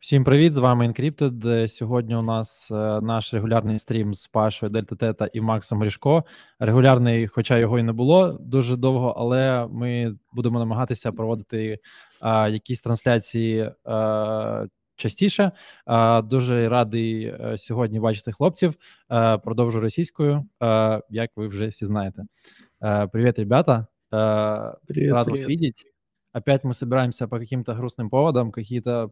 Всім привіт! З вами Encrypted. Сьогодні у нас е, наш регулярний стрім з Пашою Дельта Тета і Максом Грішко. Регулярний, хоча його і не було дуже довго, але ми будемо намагатися проводити а, якісь трансляції а, частіше. А, дуже радий е, сьогодні бачити хлопців. А, продовжу російською, а, як ви вже всі знаєте. А, привіт, ребята! А, Привет, рад вас привет. видеть. Опять мы собираемся по каким-то грустным поводам, какие-то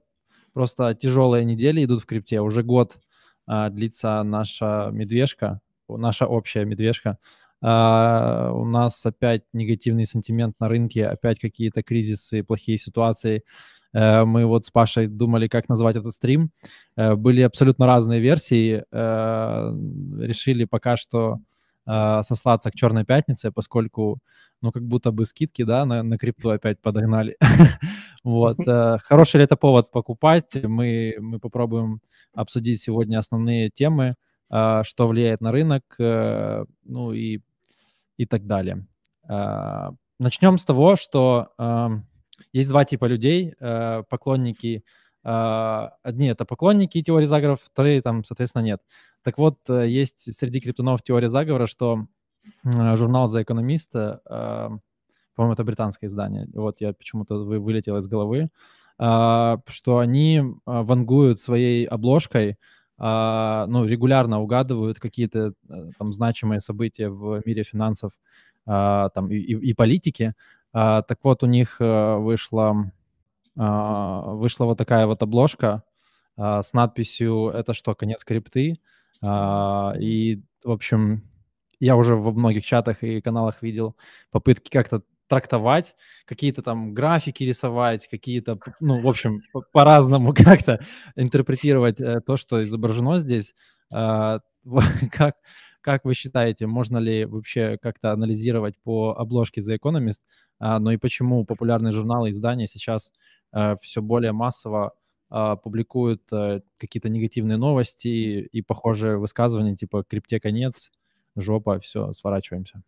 просто тяжелые недели идут в крипте. Уже год а, длится наша медвежка, наша общая медвежка. А, у нас опять негативный сентимент на рынке, опять какие-то кризисы, плохие ситуации. Э, мы вот с Пашей думали, как назвать этот стрим. Э, были абсолютно разные версии. Э, решили пока что э, сослаться к Черной пятнице, поскольку, ну, как будто бы скидки, да, на, на крипту опять подогнали. Вот. э, Хороший ли это повод покупать? Мы, мы попробуем обсудить сегодня основные темы, а, что влияет на рынок, э, ну и, и так далее. А, Начнем с того, что ам, есть два типа людей. э, Поклонники, а, одни это поклонники теории заговоров, вторые там, соответственно, нет. Так вот, есть среди криптонов теория заговора, что журнал «За экономиста», а, по-моему, это британское издание, вот я почему-то вы, вылетел из головы, а, что они а, вангуют своей обложкой, а, ну, регулярно угадывают какие-то э, там значимые события в мире финансов а, там, и, и- и политики. Так вот, у них э, вышла, вышла вот такая вот обложка с надписью «Это что, конец крипты?» И, в общем, я уже во многих чатах и каналах видел попытки как-то трактовать, какие-то там графики рисовать, какие-то, ну, в общем, по- по-разному как-то интерпретировать э, то, что изображено здесь. А, Как, как вы считаете, можно ли вообще как-то анализировать по обложке The Economist, а, ну и почему популярные журналы и издания сейчас все более массово а, публикуют э, какие-то негативные новости и похожие высказывания, типа «крипте конец», «жопа», все, сворачиваемся.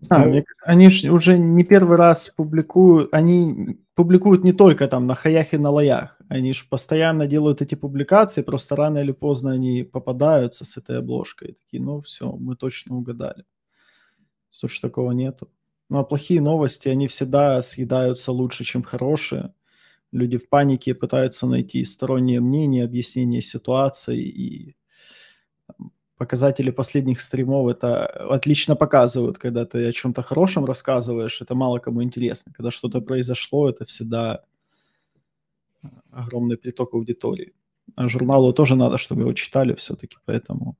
Знаю, Ну, мне они ж уже не первый раз публикуют, они публикуют не только там на хаях и на лоях, они же постоянно делают эти публикации, просто рано или поздно они попадаются с этой обложкой, такие, ну все, мы точно угадали. Слушай, такого нету. Ну а плохие новости, они всегда съедаются лучше, чем хорошие. Люди в панике пытаются найти стороннее мнение, объяснение ситуации, и показатели последних стримов это отлично показывают, когда ты о чем-то хорошем рассказываешь, это мало кому интересно. Когда что-то произошло, это всегда огромный приток аудитории. А журналу тоже надо, чтобы его читали все-таки, поэтому...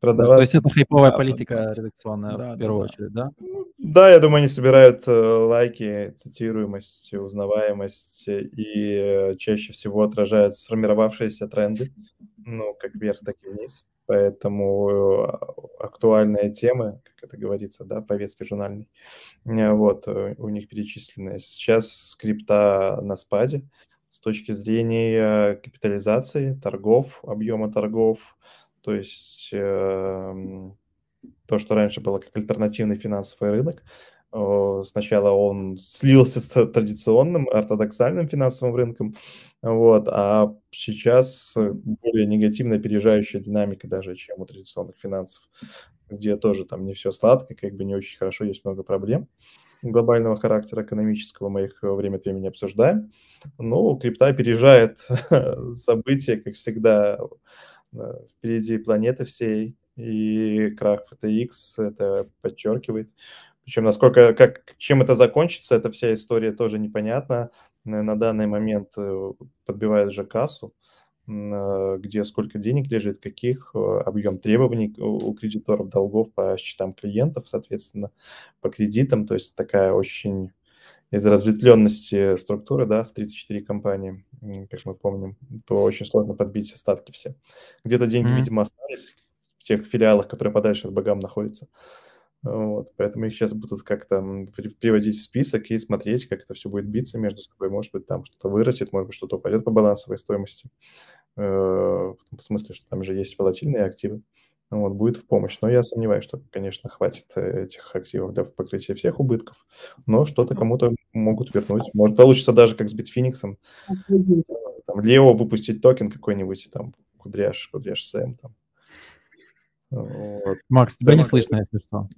То есть это хайповая Да, политика продаваться. редакционная Да, в первую да. очередь, да? Да, я думаю, они собирают э, лайки, цитируемость, узнаваемость э, и э, чаще всего отражают сформировавшиеся тренды, ну, как вверх, так и вниз. Поэтому э, актуальные темы, как это говорится, да, повестки журнальной, э, вот, э, у них перечислены. Сейчас скрипта на спаде с точки зрения капитализации, торгов, объема торгов, то есть эм, то, что раньше было как альтернативный финансовый рынок. Сначала он слился с традиционным ортодоксальным финансовым рынком, вот, а сейчас э, более негативно опережающая динамика даже, чем у традиционных финансов, где тоже там не все сладко, как бы не очень хорошо, есть много проблем глобального характера экономического, мы их время от времени обсуждаем. Но крипта опережает события, как всегда, э, впереди планеты всей, и крах FTX это подчеркивает. Причем насколько, как, чем это закончится, эта вся история тоже непонятна. На, данный момент э, подбивает же кассу, э, где сколько денег лежит, каких, э, объем требований у кредиторов долгов по счетам клиентов, соответственно, по кредитам. То есть такая очень из разветвленности структуры, да, с 34 компании, как мы помним, то очень сложно подбить остатки все. Где-то деньги, Мгм. видимо, остались в тех филиалах, которые подальше от богам находятся. Вот, поэтому их сейчас будут как-то приводить в список и смотреть, как это все будет биться между собой. Может быть, там что-то вырастет, может быть, что-то упадет по балансовой стоимости. Э, В смысле, что там же есть волатильные активы. вот, будет в помощь. Но я сомневаюсь, что, конечно, хватит э, этих активов для покрытия всех убытков, но что-то кому-то могут вернуть. Может, получится даже как с Bitfinex, там, Лео выпустить токен какой-нибудь, там, Кудряш, Кудряш Сэм, там. Вот. Макс, тебя Сэм, не слышно, если что.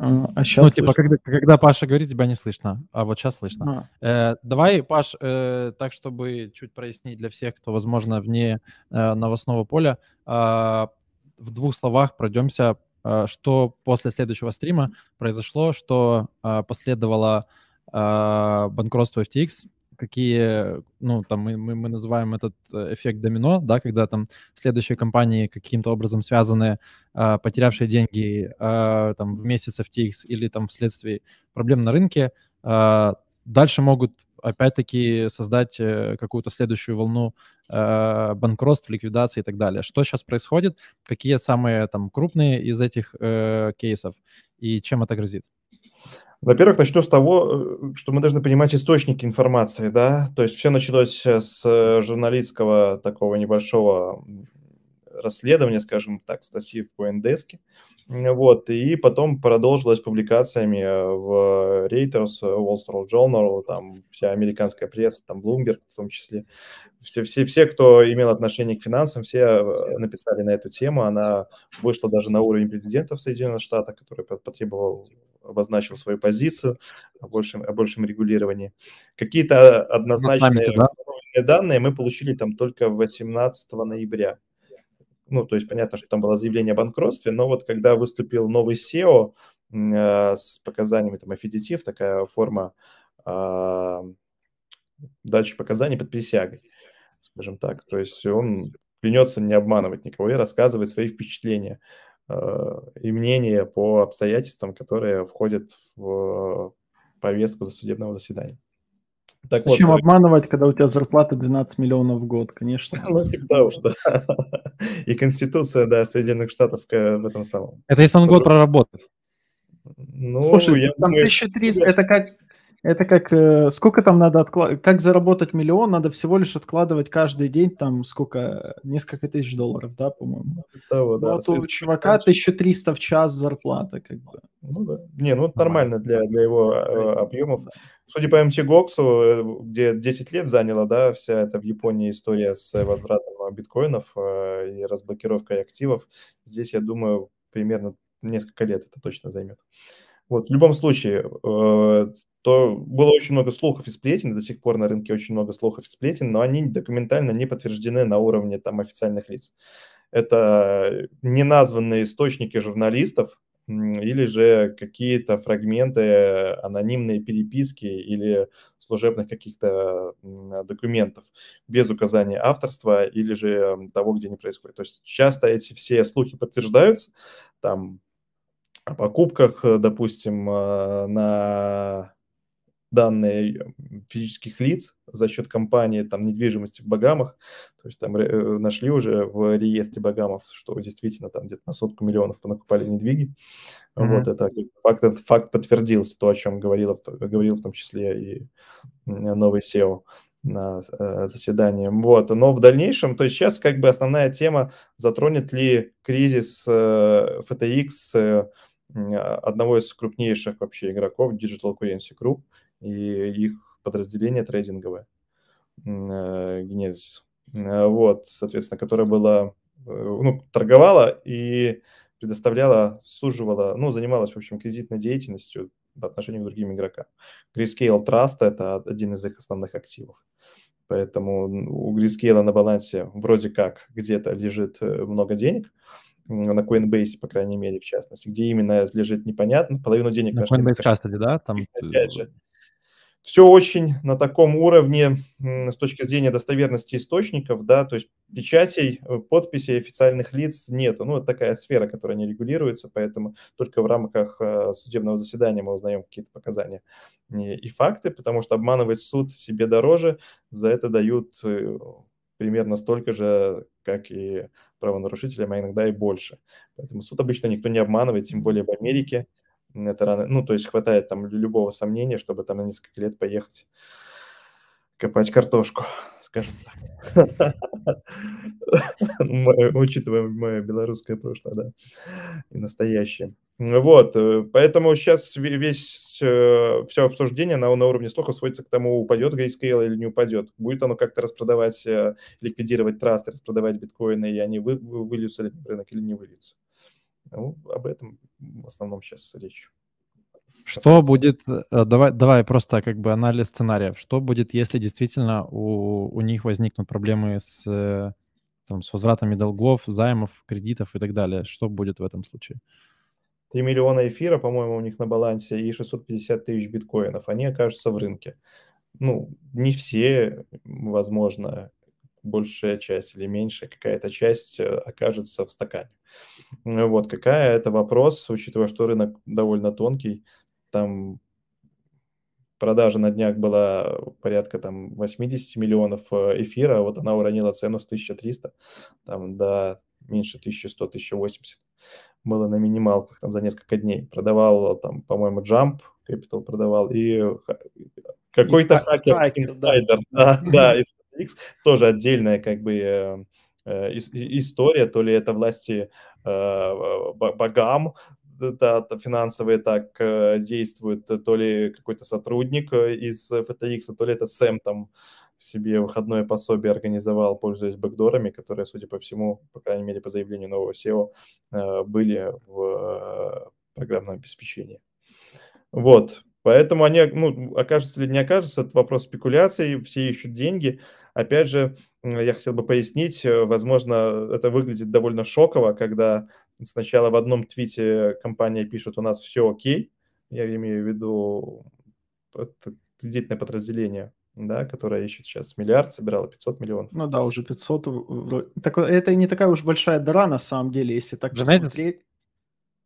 А, а сейчас ну, типа, когда, когда Паша говорит, тебя не слышно, а вот сейчас слышно. А. Э, давай, Паш, э, так, чтобы чуть прояснить для всех, кто, возможно, вне э, новостного поля, э, в двух словах пройдемся, э, что после следующего стрима произошло, что э, последовало э, банкротство FTX, какие, ну, там мы, мы, мы называем этот эффект домино, да, когда там следующие компании каким-то образом связаны, э, потерявшие деньги э, там вместе с FTX или там вследствие проблем на рынке, э, дальше могут опять-таки создать э, какую-то следующую волну э, банкротств, ликвидации и так далее. Что сейчас происходит? Какие самые там крупные из этих э, кейсов и чем это грозит? Во-первых, начну с того, э, что мы должны понимать источники информации, да, то есть все началось с э, журналистского такого небольшого расследования, скажем так, статьи в CoinDesk, вот, и потом продолжилось публикациями э, в Reuters, Wall Street Journal, там вся американская пресса, там Bloomberg в том числе. Все, все, все, кто имел отношение к финансам, все э, написали на эту тему. Она вышла даже на уровень президента в Соединенных Штатах, который потребовал, обозначил свою позицию о большем, о большем регулировании. Какие-то однозначные да? данные мы получили там только 18 ноября ну, то есть понятно, что там было заявление о банкротстве, но вот когда выступил новый SEO э, с показаниями там аффидитив, такая форма э, дачи показаний под присягой, скажем так, то есть он клянется не обманывать никого и рассказывать свои впечатления э, и мнения по обстоятельствам, которые входят в повестку судебного заседания. Так Зачем вот, обманывать, когда у тебя зарплата 12 миллионов в год, конечно. Ну, типа того, что. И Конституция, да, Соединенных Штатов в этом самом. Это если он год проработает. Ну, Слушай, я там думаю, 1300, это как, это как, э, сколько там надо откладывать, как заработать миллион, надо всего лишь откладывать каждый день, там, сколько, несколько тысяч долларов, да, по-моему. Того, да. Вот у чувака 1300 в час зарплата, как бы. Ну да. Не, ну нормально для, для его э, объемов. Судя по MTGOX, э, где 10 лет заняла, да, вся эта в Японии история с возвратом биткоинов э, и разблокировкой активов, здесь, я думаю, примерно несколько лет это точно займет. Вот, в любом случае, э, то было очень много слухов и сплетен, до сих пор на рынке очень много слухов и сплетен, но они документально не подтверждены на уровне там официальных лиц. Это неназванные источники журналистов, или же какие-то фрагменты, анонимные переписки или служебных каких-то документов без указания авторства или же того, где не происходит. То есть часто эти все слухи подтверждаются, там о покупках, допустим, э, на данные физических лиц за счет компании там недвижимости в Багамах, то есть там э, нашли уже в реестре Багамов, что действительно там где-то на сотку миллионов понакупали недвиги. Mm-hmm. Вот это факт, этот факт подтвердился, то, о чем говорил, говорил в том числе и новый SEO на э, заседании. Вот. Но в дальнейшем, то есть сейчас как бы основная тема, затронет ли кризис э, FTX э, одного из крупнейших вообще игроков Digital Currency Group, и их подразделение трейдинговое, Genesis. Э, вот, соответственно, которая была, э, ну, торговала и предоставляла, суживала, ну, занималась, в общем, кредитной деятельностью по отношению к другим игрокам. Grayscale Trust – это один из их основных активов. Поэтому у Grayscale на балансе вроде как где-то лежит э, много денег, на Coinbase, по крайней мере, в частности, где именно лежит непонятно, половину денег на Coinbase Custody, да? Там... Опять же, все очень на таком уровне с точки зрения достоверности источников, да, то есть печатей, э, подписей официальных лиц нету. Ну, это такая сфера, которая не регулируется, поэтому только в рамках э, судебного заседания мы узнаем какие-то показания и факты, потому что обманывать суд себе дороже, за это дают э, примерно столько же, как и правонарушителям, а иногда и больше. Поэтому суд обычно никто не обманывает, тем более в Америке, это рано, ну, то есть хватает там любого сомнения, чтобы там на несколько лет поехать копать картошку, скажем так. Учитывая мое белорусское прошлое, да, и настоящее. Вот, э, поэтому сейчас весь, э, все обсуждение на, на уровне слуха сводится к тому, упадет Grayscale или не упадет. Будет оно как-то распродавать, э, ликвидировать трасты, распродавать биткоины, и они вы, выльются ли на рынок или не выльются. Ну, об этом в основном сейчас речь. Что будет, давай, давай просто как бы анализ сценариев. Что будет, если действительно у, у них возникнут проблемы с, там, с возвратами долгов, займов, кредитов и так далее? Что будет в этом случае? 3 миллиона эфира, по-моему, у них на балансе и 650 тысяч биткоинов, они окажутся в рынке. Ну, не все, возможно, большая часть или меньшая какая-то часть э, окажется в стакане. Вот, какая это вопрос, учитывая, что рынок довольно тонкий, там продажа на днях была порядка там 80 миллионов э, эфира, вот она уронила цену с 1300 там до меньше 1100-1080 было на минималках там за несколько дней. Продавал там, по-моему, Jump Capital продавал и какой-то хакер, хакер инсайдер, да, да, из FTX, тоже отдельная как бы э, э, история, то ли это власти богам, да, финансовые так действуют, то ли какой-то сотрудник из FTX, то ли это Сэм там себе выходное пособие организовал, пользуясь бэкдорами, которые, судя по всему, по крайней мере, по заявлению нового SEO, э, были в э, программном обеспечении. Вот, поэтому они, ну, окажется или не окажется, это вопрос спекуляций, все ищут деньги. Опять же, я хотел бы пояснить, э, возможно, это выглядит довольно шоково, когда сначала в одном твите компания пишет, у нас все окей, я имею в виду кредитное подразделение, да, которая ищет сейчас миллиард, собирала 500 миллионов. Ну да, уже 500. Так, это не такая уж большая дыра на самом деле, если так посмотреть.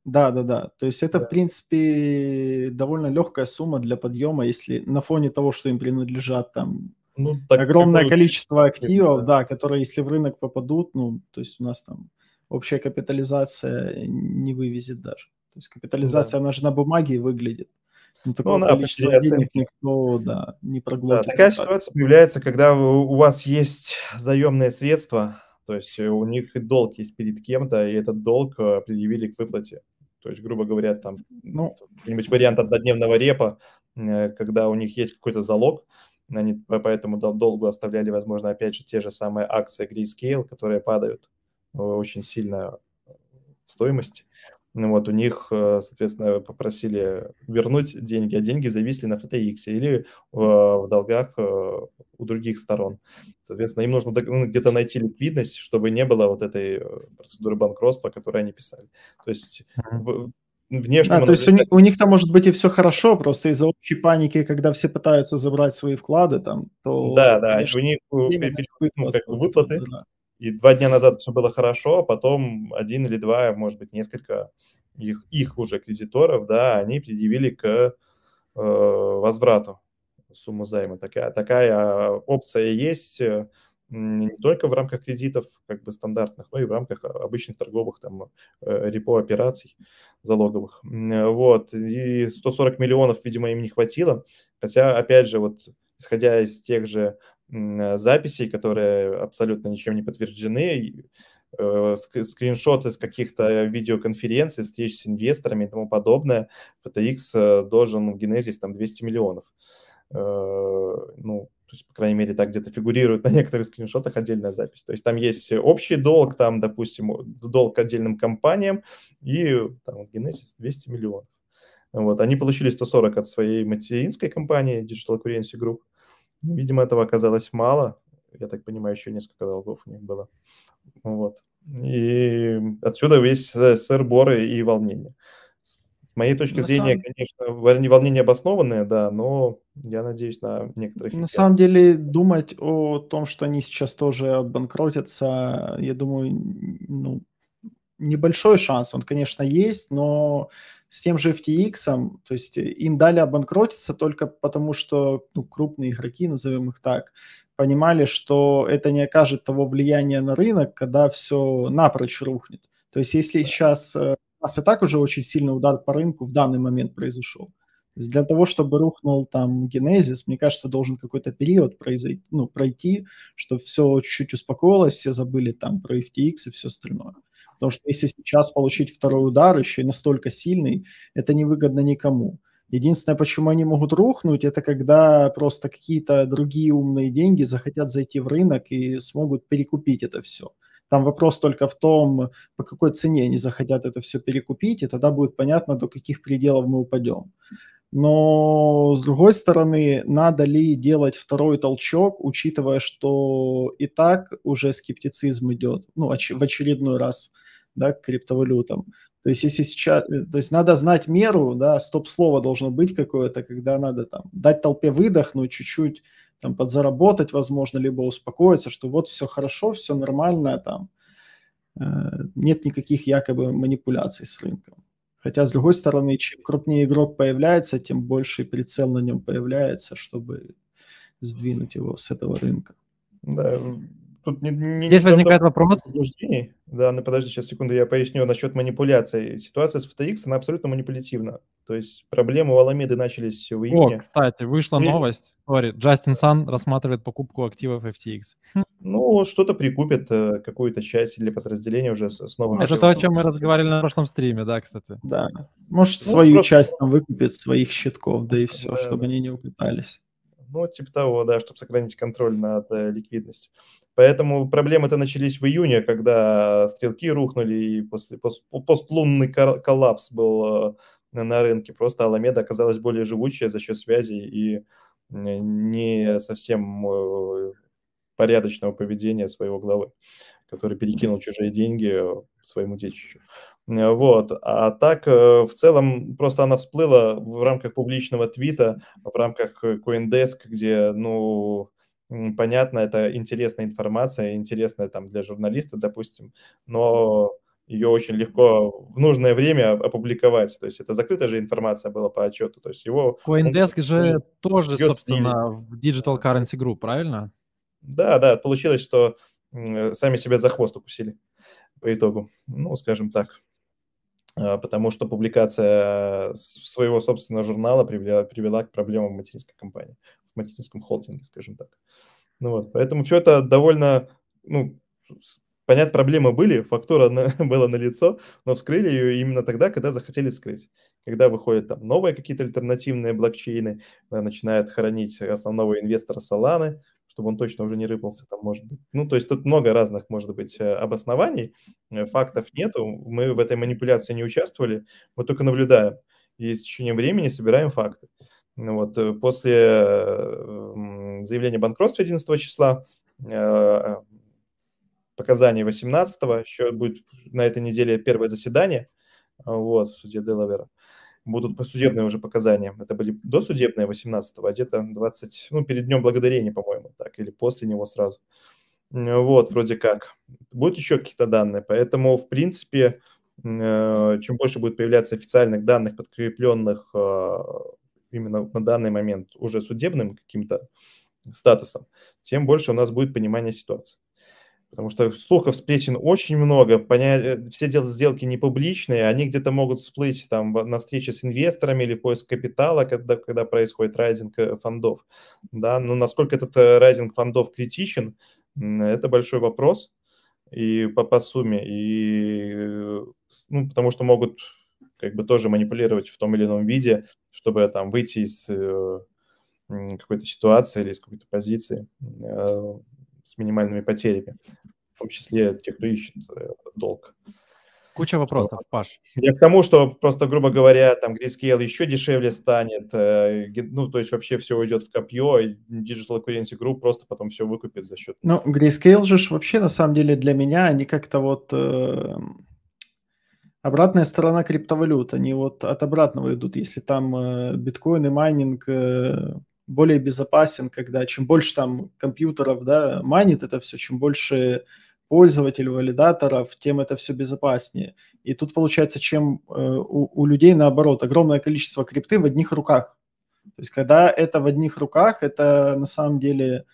Да, да, да. То есть это, да. в принципе, довольно легкая сумма для подъема, если на фоне того, что им принадлежат там ну, так огромное какой... количество активов, да. да, которые, если в рынок попадут, ну, то есть у нас там общая капитализация не вывезет даже. То есть капитализация, да. она же на бумаге выглядит. Ну, такого ну, количества денег никто да, не проглотит. Да, такая ситуация появляется, когда у вас есть заемные средства, то есть у них долг есть перед кем-то, и этот долг э, предъявили к выплате. То есть, грубо говоря, там ну, какой-нибудь вариант однодневного репа, э, когда у них есть какой-то залог, они по этому долгу оставляли, возможно, опять же, те же самые акции Grayscale, которые падают очень сильно в стоимости. Ну вот, у них, э, соответственно, попросили вернуть деньги, а деньги зависли на FTX или в, долгах э, у других сторон. Соответственно, им нужно ну, где-то найти ликвидность, чтобы не было вот этой э, процедуры банкротства, которую они писали. То есть внешне... А, то есть у них, у них там может быть и все хорошо, просто из-за общей паники, когда все пытаются забрать свои вклады там, то... Да, да, конечно, у них ну, как выплаты, да. И два дня назад все было хорошо, а потом один или два, может быть, несколько их, их уже кредиторов, да, они предъявили к э, возврату сумму займа. Такая, такая опция есть э, не только в рамках кредитов как бы стандартных, но и в рамках обычных торговых там э, репо операций залоговых. Вот. И 140 миллионов, видимо, им не хватило. Хотя, опять же, вот исходя из тех же записей, которые абсолютно ничем не подтверждены, э, скриншоты с каких-то видеоконференций, встреч с инвесторами и тому подобное, FTX э, должен в Genesis там 200 миллионов. Э, ну, то есть, по крайней мере, так где-то фигурирует на некоторых скриншотах отдельная запись. То есть там есть общий долг, там, допустим, долг отдельным компаниям, и там Genesis 200 миллионов. Вот, они получили 140 от своей материнской компании Digital Currency Group, Видимо, этого оказалось мало. Я так понимаю, еще несколько долгов у них было. Вот. И отсюда весь сыр-бор и волнение. С моей точки на зрения, самом... конечно, волнения обоснованные, да, но я надеюсь на некоторых... На самом деле, думать о том, что они сейчас тоже обанкротятся, я думаю, ну, небольшой шанс. Он, конечно, есть, но с тем же FTX, то есть э, им дали обанкротиться только потому, что ну, крупные игроки, назовем их так, понимали, что это не окажет того влияния на рынок, когда все напрочь рухнет. То есть если сейчас э, у нас и так уже очень сильный удар по рынку в данный момент произошел, для того, чтобы рухнул там генезис, мне кажется, должен какой-то период произойти, ну, пройти, чтобы все чуть-чуть успокоилось, все забыли там про FTX и все остальное. Потому что если сейчас получить второй удар, еще и настолько сильный, это невыгодно никому. Единственное, почему они могут рухнуть, это когда просто какие-то другие умные деньги захотят зайти в рынок и смогут перекупить это все. Там вопрос только в том, по какой цене они захотят это все перекупить, и тогда будет понятно, до каких пределов мы упадем. Но, с другой стороны, надо ли делать второй толчок, учитывая, что и так уже скептицизм идет, ну, в очередной раз, да, к криптовалютам. То есть, если сейчас, э, то есть надо знать меру, да, стоп-слово должно быть какое-то, когда надо там дать толпе выдохнуть, чуть-чуть там подзаработать, возможно, либо успокоиться, что вот все хорошо, все нормально, там э, нет никаких якобы манипуляций с рынком. Хотя, с другой стороны, чем крупнее игрок появляется, тем больше прицел на нем появляется, чтобы сдвинуть его с этого рынка. Да, тут не, не, Здесь возникает вопрос. Да, ну подожди, сейчас секунду, я поясню насчет манипуляции. Ситуация с FTX, она абсолютно манипулятивна. То есть проблемы у Аламеды начались в июне. О, кстати, вышла И- новость. Sorry, Джастин Сан рассматривает покупку активов FTX. Ну, что-то прикупит, э, какую-то часть для подразделения уже с, с новым... Это то, о чем мы разговаривали на прошлом стриме, да, кстати. Да. Может, Ну, свою просто- часть там выкупит, своих щитков, да и все, Да, чтобы да. они не укатались. Ну, типа того, да, чтобы сохранить контроль над э, ликвидностью. Поэтому проблемы-то начались в июне, когда стрелки рухнули, и после, пос- постлунный коллапс был э, на рынке. Просто Аламеда оказалась более живучая за счет связей и не совсем э, порядочного поведения своего главы, который перекинул чужие деньги э, своему детищу. Вот. А так, в целом, просто она всплыла в рамках публичного твита, в рамках CoinDesk, где, ну, понятно, это интересная информация, интересная там для журналиста, допустим, но ее очень легко в нужное время опубликовать. То есть это закрытая же информация была по отчету. То есть его... CoinDesk же тоже, собственно, в Digital Currency Group, правильно? Да, да, получилось, что сами себя за хвост укусили по итогу. Ну, скажем так. А, Потому что публикация своего собственного журнала привела, привела к проблемам в материнской компании, в материнском холдинге, скажем так. Ну вот, поэтому все это довольно, ну, понятно, проблемы были, фактура на- была налицо, но вскрыли ее именно тогда, когда захотели вскрыть. Когда выходят там новые какие-то альтернативные блокчейны, начинают хоронить основного инвестора Solana, чтобы он точно уже не рыпался там, может быть. Ну, то есть тут много разных, может быть, э, обоснований, э, фактов нету, мы в этой манипуляции не участвовали, мы только наблюдаем и с течением времени собираем факты. Ну Вот, э, после э, заявления банкротства 11 числа, показаний 18 еще будет на этой неделе первое заседание вот, в суде Делавера. Будут посудебные уже показания. Это были досудебные 18 а где-то 20, ну, перед Днем Благодарения, по-моему, так, или после него сразу. Вот, вроде как. Будут еще какие-то данные, поэтому, в принципе, э, чем больше будет появляться официальных данных, подкрепленных именно на данный момент уже судебным каким-то статусом, тем больше у нас будет понимание ситуации. Потому что слухов, сплетен очень много, поня... э, все дел... сделки не публичные, они где-то могут всплыть там на встрече с инвесторами или поиск капитала, когда, когда происходит райзинг э, фондов. Да? Но насколько этот э, райзинг фондов критичен, это большой вопрос и по, по сумме, и, э, ну, потому что могут как бы тоже манипулировать в том или ином виде, чтобы там выйти из э, какой-то ситуации или из какой-то позиции э, с минимальными потерями, в том числе те, кто ищет э, долг. Куча вопросов, Паш. Я к тому, что просто, грубо говоря, там Grayscale еще дешевле станет, э, ну, то есть вообще все уйдет в копье, и Digital Currency Group просто потом все выкупит за счет... Ну, Grayscale же ж вообще, на самом деле, для меня, они как-то вот э, обратная сторона криптовалют. Они вот от обратного идут. Если там э, биткоин и майнинг э, более безопасен, когда чем больше там компьютеров, да, майнит это все, чем больше пользователей, валидаторов, тем это все безопаснее. И тут получается, чем э, у, у людей наоборот огромное количество крипты в одних руках. То есть, когда это в одних руках, это на самом деле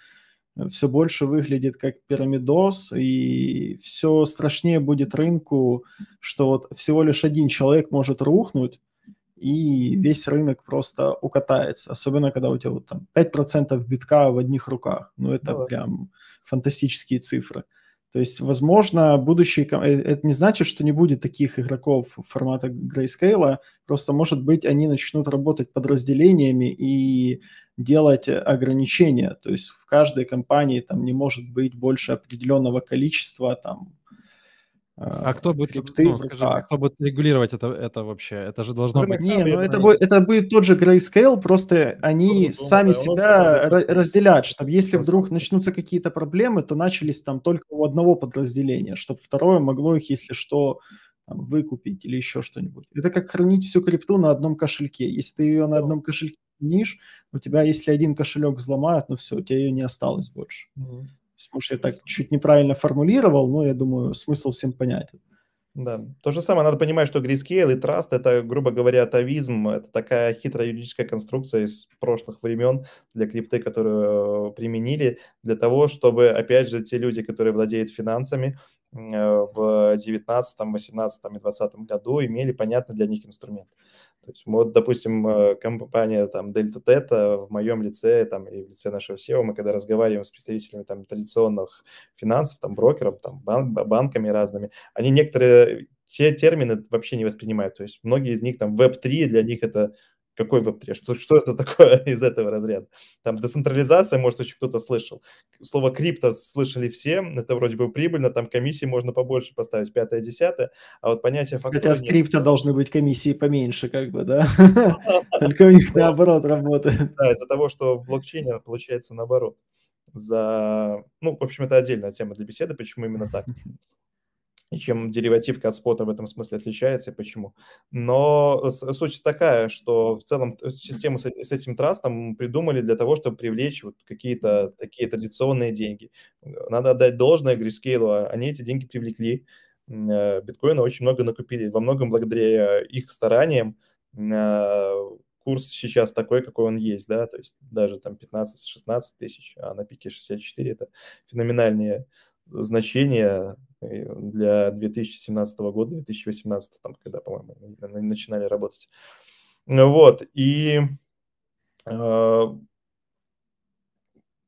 все больше выглядит как пирамидос, и все страшнее будет рынку, что вот всего лишь один человек может рухнуть, и весь рынок просто укатается. Особенно, когда у тебя вот там 5% битка в одних руках. Ну, это да. прям фантастические цифры. То есть, возможно, будущий... Э, это не значит, что не будет таких игроков формата Grayscale, просто, может быть, они начнут работать подразделениями и делать ограничения. То есть в каждой компании там не может быть больше определенного количества там а кто будет, ну, скажи, а кто будет регулировать это, это вообще? Это же должно быть... Не, ну это, будет, это будет тот же Grayscale, просто они ну, сами да, себя разделят, чтобы если вдруг начнутся какие-то проблемы, то начались там только у одного подразделения, чтобы второе могло их, если что, там, выкупить или еще что-нибудь. Это как хранить всю крипту на одном кошельке. Если ты ее на одном кошельке хранишь, у тебя, если один кошелек взломают, ну все, у тебя ее не осталось больше. Mm-hmm. Может, я так чуть неправильно формулировал, но я думаю, смысл всем понятен. Да, то же самое, надо понимать, что Grayscale и Trust – это, грубо говоря, атовизм, это такая хитрая юридическая конструкция из прошлых времен для крипты, которую применили для того, чтобы, опять же, те люди, которые владеют финансами в 19, 18 и 20 году, имели понятный для них инструмент. То есть, вот, допустим, э, компания там Delta Theta в моем лице там, и в лице нашего SEO, мы когда разговариваем с представителями там, традиционных финансов, там, брокеров, там, банк, банками разными, они некоторые те термины вообще не воспринимают. То есть многие из них там Web3 для них это какой Web3? Что, что это такое из этого разряда? Там децентрализация, может, еще кто-то слышал. Слово крипто слышали все, это вроде бы прибыльно, там комиссии можно побольше поставить, пятое, десятое, а вот понятие фактора... Хотя с крипто должны быть комиссии поменьше, как бы, да? Только у них наоборот работает. Да, из-за того, что в блокчейне получается наоборот. За... Ну, в общем, это отдельная тема для беседы, почему именно так и чем деривативка от спота в этом смысле отличается и почему. Но суть такая, что в целом систему с, этим трастом придумали для того, чтобы привлечь вот какие-то такие традиционные деньги. Надо отдать должное Грискейлу, они эти деньги привлекли, э, биткоина очень много накупили, во многом благодаря их стараниям э, курс сейчас такой, какой он есть, да, то есть даже там 15-16 тысяч, а на пике 64 это феноменальные значения для 2017 года, 2018, там, когда, по-моему, начинали работать. Вот, и э,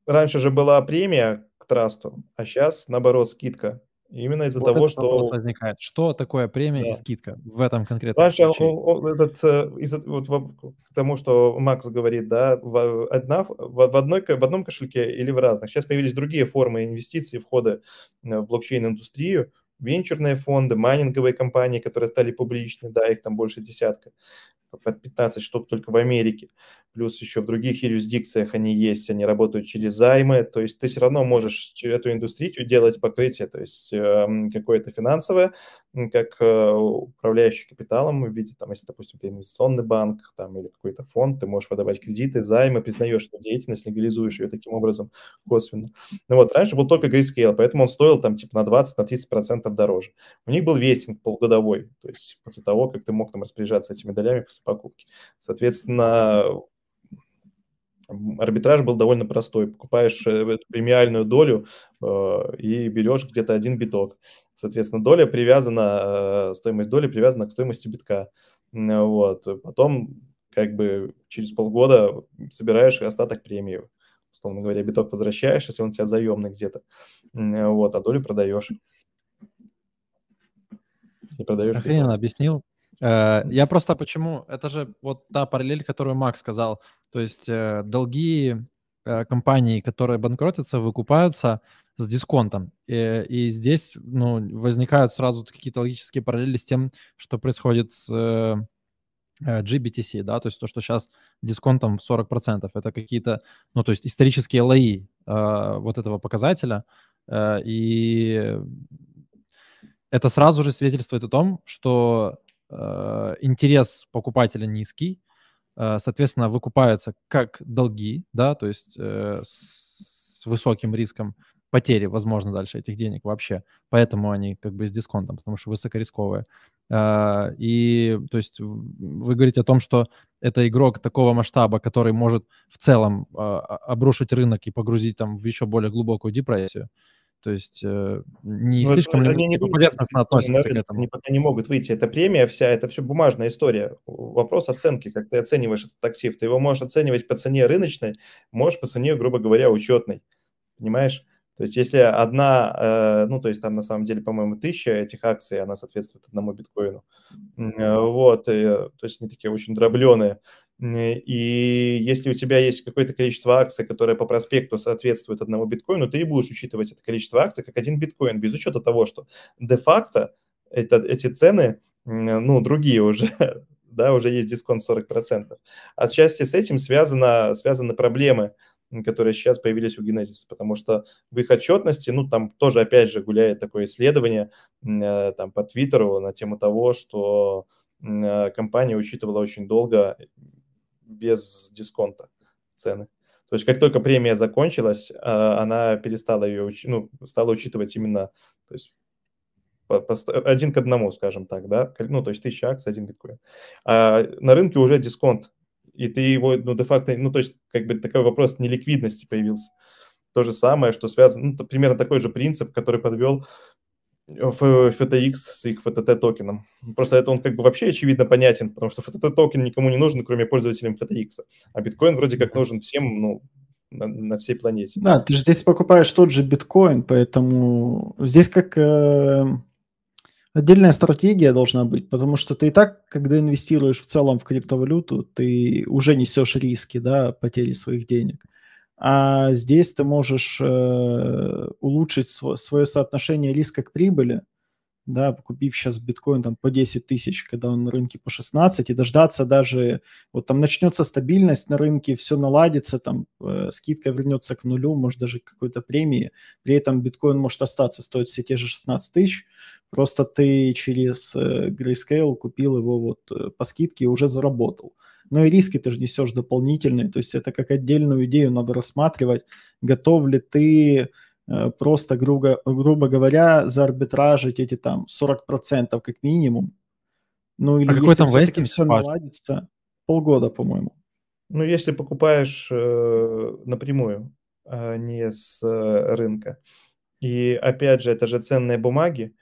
раньше же была премия к трасту, а сейчас, наоборот, скидка. Именно из-за вот того, что... возникает. Что такое премия да. и скидка в этом конкретном Раньше случае? Он, он, этот, э, из вот, к тому, что Макс говорит, да, в, одна, в, в, одной, в одном кошельке или в разных. Сейчас появились другие формы инвестиций, входа э, в блокчейн-индустрию, венчурные фонды, майнинговые компании, которые стали публичны, да, их там больше десятка, под 15 штук только в Америке плюс еще в других юрисдикциях они есть, они работают через займы, то есть ты все равно можешь эту индустрию делать покрытие, то есть э, какое-то финансовое, как э, управляющий капиталом в виде, там, если, допустим, ты инвестиционный банк там, или какой-то фонд, ты можешь выдавать кредиты, займы, признаешь что деятельность, легализуешь ее таким образом косвенно. Ну вот, раньше был только Grayscale, поэтому он стоил там типа на 20-30% на дороже. У них был вестинг полугодовой, то есть после того, как ты мог там распоряжаться этими долями после покупки. Соответственно, арбитраж был довольно простой. Покупаешь э, эту премиальную долю э, и берешь где-то один биток. Соответственно, доля привязана, э, стоимость доли привязана к стоимости битка. Вот. Потом как бы через полгода собираешь остаток премии. Условно говоря, биток возвращаешь, если он у тебя заемный где-то. Вот, а долю продаешь. Не продаешь. Охрененно объяснил. Э, я просто почему... Это же вот та параллель, которую Макс сказал. То есть э, долги э, компаний, которые банкротятся, выкупаются с дисконтом. И, и здесь ну, возникают сразу какие-то логические параллели с тем, что происходит с GBTC, да, то есть то, что сейчас дисконтом в 40%, это какие-то, ну, то есть исторические лои э, вот этого показателя, э, и это сразу же свидетельствует о том, что интерес покупателя низкий, э, соответственно, выкупаются как долги, да, то есть э, с высоким риском потери, возможно, дальше этих денег вообще. Поэтому они как бы с дисконтом, потому что высокорисковые. И, то есть, вы говорите о том, что это игрок такого масштаба, который может в целом обрушить рынок и погрузить там в еще более глубокую депрессию. То есть э, не Ну, слишком это ли они не типа, выйдут поверхностно относятся к этому? они пока не могут выйти. Это премия вся, это все бумажная история. Вопрос оценки, как ты оцениваешь этот актив. Ты его можешь оценивать по цене рыночной, можешь по цене, грубо говоря, учетной. Понимаешь? То есть если одна, э, ну, то есть там на самом деле, по-моему, тысяча этих акций, она соответствует одному биткоину. Э, Вот, и, то есть они такие очень дробленые. М, И если у тебя есть какое-то количество акций, которое по проспекту соответствует одному биткоину, ты и будешь учитывать это количество акций как один биткоин, без учета того, что де-факто это, эти цены, ну, другие уже, да, уже есть дисконт 40%. Отчасти с этим связано, связаны проблемы, которые сейчас появились у Genesis, потому что в их отчетности, ну, там тоже, опять же, гуляет такое исследование э, там по Твиттеру на тему того, что э, компания учитывала очень долго без дисконта цены. То есть как только премия закончилась, а, она перестала ее, ну, стала учитывать именно, то есть один к одному, скажем так, да, ну, то есть тысяча акций, один биткоин. А на рынке уже дисконт, и ты его, ну, де-факто, ну, то есть как бы такой вопрос неликвидности появился. То же самое, что связано, ну, примерно такой же принцип, который подвел FTX с их FTT токеном. Просто это он как бы вообще очевидно понятен, потому что FTT токен никому не нужен, кроме пользователям FTX. А биткоин вроде как нужен всем, ну, на, на всей планете. Да, ты же здесь покупаешь тот же биткоин, поэтому здесь как э, отдельная стратегия должна быть, потому что ты и так, когда инвестируешь в целом в криптовалюту, ты уже несешь риски, да, потери своих денег. А здесь ты можешь э, улучшить св- свое соотношение риска к прибыли, да, купив сейчас биткоин там по 10 тысяч, когда он на рынке по 16, и дождаться даже, вот там начнется стабильность на рынке, все наладится, там э, скидка вернется к нулю, может даже к какой-то премии, при этом биткоин может остаться стоить все те же 16 тысяч, просто ты через э, Grayscale купил его вот э, по скидке и уже заработал. Но и риски ты же несешь дополнительные, то есть это как отдельную идею надо рассматривать, готов ли ты э, просто, грубо, грубо говоря, заарбитражить эти там 40% как минимум. Ну или А какой если там все-таки все наладится, полгода, по-моему. Ну, если покупаешь э, напрямую, а не с э, рынка. И опять же, это же ценные бумаги,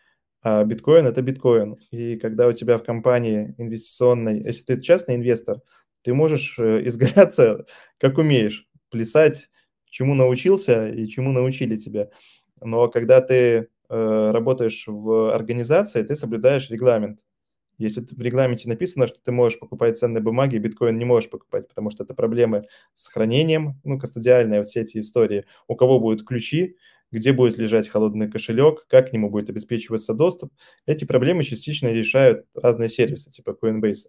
а биткоин – это биткоин. И когда у тебя в компании инвестиционной, если ты частный инвестор, ты можешь э, изгаляться как умеешь, плясать, чему научился и чему научили тебя. Но когда ты э, работаешь в организации, ты соблюдаешь регламент. Если в регламенте написано, что ты можешь покупать ценные бумаги, биткоин не можешь покупать, потому что это проблемы с хранением, ну, кастодиальные вот все эти истории. У кого будут ключи, где будет лежать холодный кошелек, как к нему будет обеспечиваться доступ. Эти проблемы частично решают разные сервисы, типа Coinbase,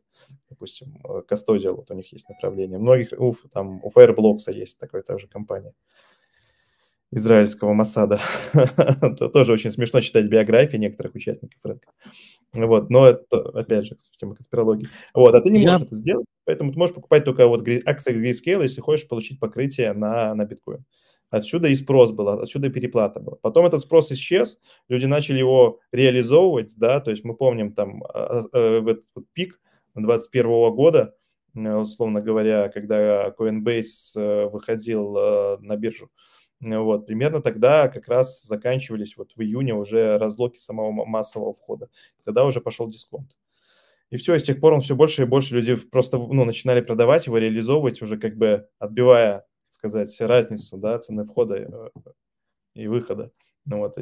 допустим, Custodial, вот у них есть направление. Многих, у, там, у Fireblocks есть такая тоже компания израильского Масада. Тоже очень смешно читать биографии некоторых участников рынка. Вот, но это, опять же, тема конспирологии. Вот, а ты не Я- можешь это сделать, поэтому ты можешь покупать только вот акции Grayscale, если хочешь получить покрытие на, на биткоин. Отсюда и спрос был, отсюда и переплата была. Потом этот спрос исчез, люди начали его реализовывать, да, то есть мы помним там а, а, в этот пик 2021 года, э, условно говоря, когда Coinbase э, выходил э, на биржу, Э, вот, примерно тогда как раз заканчивались вот в июне уже разлоки самого ма- массового входа. Тогда уже пошел дисконт. И все, и с тех пор он все больше и больше людей просто ну, начинали продавать его, реализовывать уже как бы отбивая, сказать, разницу, да, цены входа э, и выхода. Ну вот. И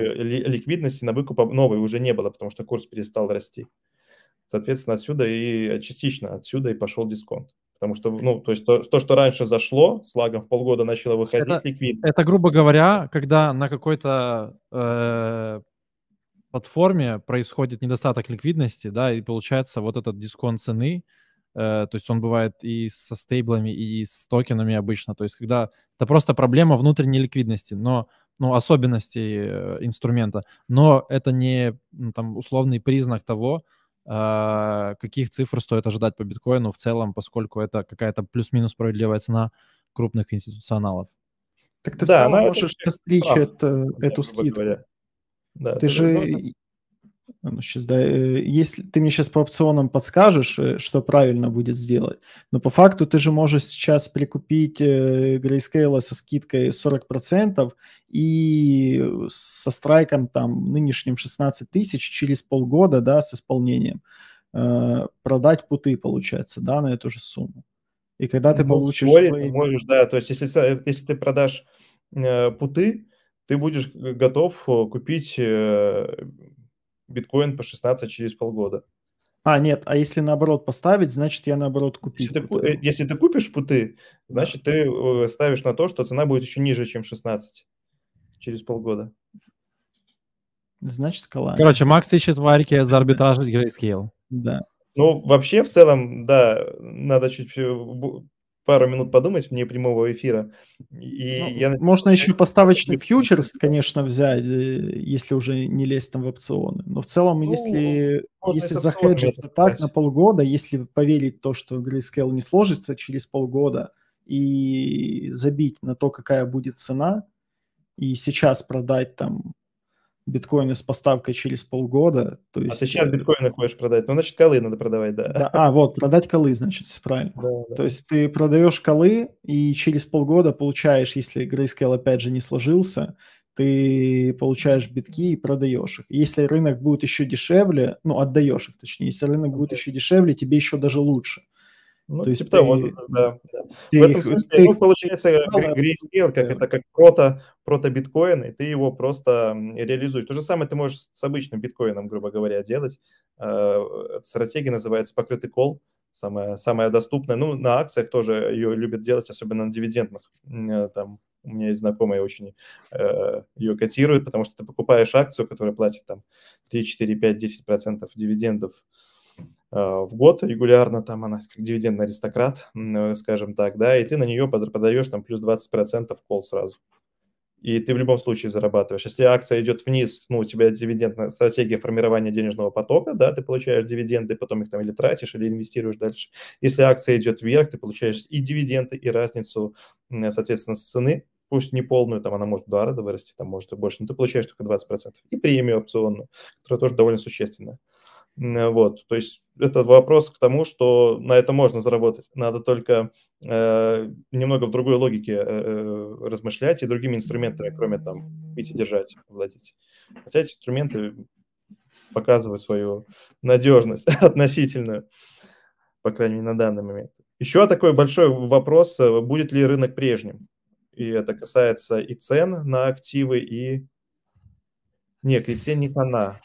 ли- ликвидности на выкуп новой уже не было, потому что курс перестал расти. Соответственно, отсюда и частично отсюда и пошел дисконт. Потому что, ну, то есть то, то, что раньше зашло, с лагом в полгода начало выходить Это- ликвидность. Это, грубо говоря, когда на какой-то э, платформе происходит недостаток ликвидности, да, и получается вот этот дисконт цены, э, то есть он бывает и со стейблами, и с токенами обычно, то есть когда это просто проблема внутренней ликвидности, но ну, особенностей э, инструмента, но это не ну, там условный признак того, э, каких цифр стоит ожидать по биткоину в целом, поскольку это какая-то плюс-минус справедливая цена крупных институционалов. Так ты Да, она это можешь достичь это, эту скидку. говоря. Да, Ты же Ну, сейчас, да, э, если ты мне сейчас по опционам подскажешь, э, что правильно будет сделать, но по факту ты же можешь сейчас прикупить э, Grayscale со скидкой 40% и со страйком там нынешним 16 тысяч через полгода, да, с исполнением продать путы, получается, да, на эту же сумму. И когда ты ну, получишь свои... Ты можешь, да, то есть если, если ты продашь э, путы, ты будешь готов купить биткоин по 16 через полгода. А, нет, а если наоборот поставить, значит я наоборот купить. Если ты, э, если ты купишь путы, значит ты э, ставишь на то, что цена будет еще ниже, чем 16 через полгода. Значит, скала. Короче, Макс ищет варики за арбитраж Grayscale. Да. Ну, вообще, в целом, да, надо чуть пару минут подумать вне прямого эфира. И ну, я... Можно еще поставочный фьючерс, конечно, взять, э, если уже не лезть там в опционы. Но в целом, ну, если, если захеджиться так на полгода, если поверить в то, что Grayscale не сложится через полгода, и забить на то, какая будет цена, и сейчас продать там биткоины с поставкой через полгода. То есть, а ты сейчас биткоины хочешь продать? Ну, значит, колы надо продавать, да. да а, вот, продать колы, значит, все правильно. Да, да. То есть ты продаешь колы и через полгода получаешь, если Grayscale опять же не сложился, ты получаешь битки и продаешь их. Если рынок будет еще дешевле, ну, отдаешь их, точнее, если рынок будет еще дешевле, тебе еще даже лучше. Ну, То есть типа того, ты, да. да. Ты в этом смысле, ты ну, получается, Grayscale, как это как прото, прото биткоин, и ты его просто реализуешь. То же самое ты можешь с обычным биткоином, грубо говоря, делать. Э, стратегия называется покрытый кол, самая, самая доступная. Ну, на акциях тоже ее любят делать, особенно на дивидендных. Э, там у меня есть знакомые очень э, ее котируют, потому что ты покупаешь акцию, которая платит там 3, 4, 5, 10 процентов дивидендов Э, в год регулярно, там она как дивидендный аристократ, э, скажем так, да, и ты на нее подаешь там плюс 20% кол сразу. И ты в любом случае зарабатываешь. Если акция идет вниз, ну, у тебя дивидендная стратегия формирования денежного потока, да, ты получаешь дивиденды, потом их там или тратишь, или инвестируешь дальше. Если акция идет вверх, ты получаешь и дивиденды, и разницу, соответственно, с цены, пусть не полную, там она может в два раза вырасти, там может и больше, но ты получаешь только 20%. И премию опционную, которая тоже довольно существенная. Вот, то есть это вопрос к тому, что на это можно заработать. Надо только э, немного в другой логике э, э размышлять и другими инструментами, кроме там пить и держать, владеть. Хотя эти инструменты показывают свою надежность относительную, по крайней мере, на данный момент. Еще такой большой вопрос, э, будет ли рынок прежним? И это касается и цен на активы, и... Нет, и не она.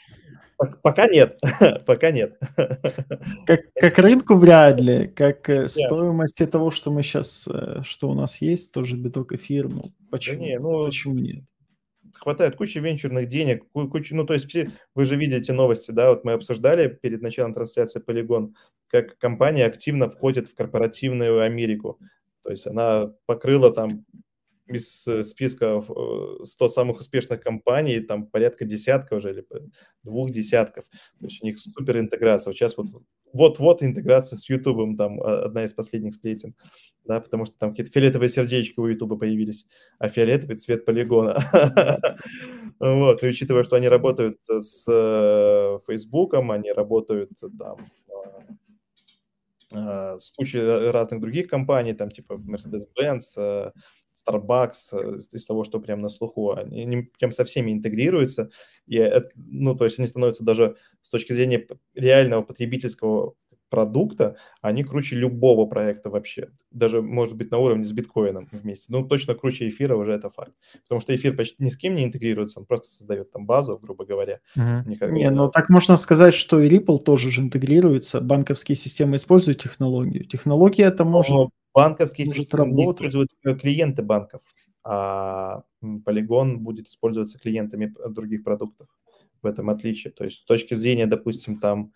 Пока нет, пока нет. Как, как рынку вряд ли, как э, стоимости того, что мы сейчас, э, что у нас есть, тоже биток эфир, ну почему, да не, ну, почему нет? Хватает кучи венчурных денег, куча, ну то есть все, вы же видите новости, да, вот мы обсуждали перед началом трансляции Polygon, как компания активно входит в корпоративную Америку, то есть она покрыла там из э, списка 100 э, самых успешных компаний, там порядка десятка уже, или двух десятков. То есть у них супер интеграция. Сейчас вот вот-вот интеграция с Ютубом, там а, одна из последних сплетен, да, потому что там какие-то фиолетовые сердечки у Ютуба появились, а фиолетовый цвет полигона. Вот, и учитывая, что они работают с э, Фейсбуком, они работают там с кучей разных других компаний, там типа Mercedes-Benz, Starbucks, э, из того, что прям на слуху, они, они прям со всеми интегрируются, и, ну, то есть они становятся даже с точки зрения реального потребительского продукта, они круче любого проекта вообще. Даже, может быть, на уровне с биткоином вместе. Ну, точно круче эфира уже это факт. Потому что эфир почти ни с кем не интегрируется, он просто создает там базу, грубо говоря. Uh-huh. Никак... Не, ну так можно сказать, что и Ripple тоже же интегрируется. Банковские системы используют технологию. Технология это может банковские Может системы не используют клиенты банков, а Polygon будет использоваться клиентами других продуктов. В этом отличие. То есть с точки зрения, допустим, там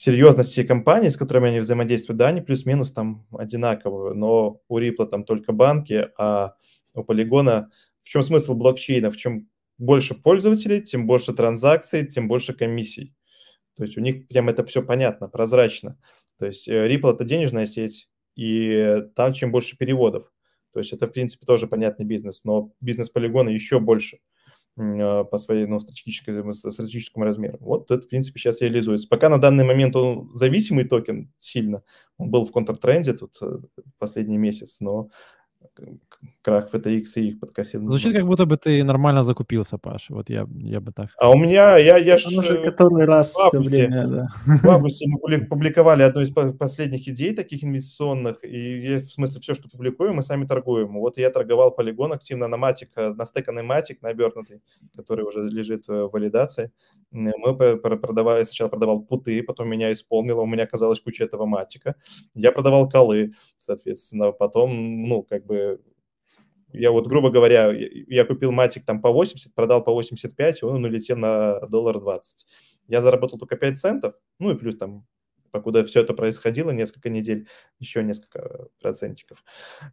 серьезности компании, с которыми они взаимодействуют, да, они плюс-минус там одинаковые, но у Ripple там только банки, а у Полигона в чем смысл блокчейна? В чем больше пользователей, тем больше транзакций, тем больше комиссий. То есть у них прям это все понятно, прозрачно. То есть э, Ripple – это денежная сеть, и там чем больше переводов. То есть это, в принципе, тоже понятный бизнес, но бизнес полигона еще больше. А, по своей ну, стратегическому, стратегическому размеру. Вот это, в принципе, сейчас реализуется. Пока на данный момент он зависимый токен сильно, он был в контртренде тут э, последний месяц, но крах FTX и их подкосил. Звучит, как будто бы ты нормально закупился, Паш. Вот я, я бы так сказал. А у меня, я, я ж... уже э, который раз все время, да. В августе мы публиковали одну из последних идей таких инвестиционных, и я, в смысле все, что публикуем, мы сами торгуем. Вот я торговал полигон активно на матик, э, на стеканный матик, на обернутый, который уже лежит в валидации. Мы продавали, сначала продавал путы, потом меня исполнило, у меня оказалась куча этого матика. Я продавал колы, соответственно, потом, ну, как бы я вот, грубо говоря, я купил матик там по 80, продал по 85, и он улетел на доллар 20. Я заработал только 5 центов, ну и плюс там, покуда все это происходило, несколько недель, еще несколько процентиков.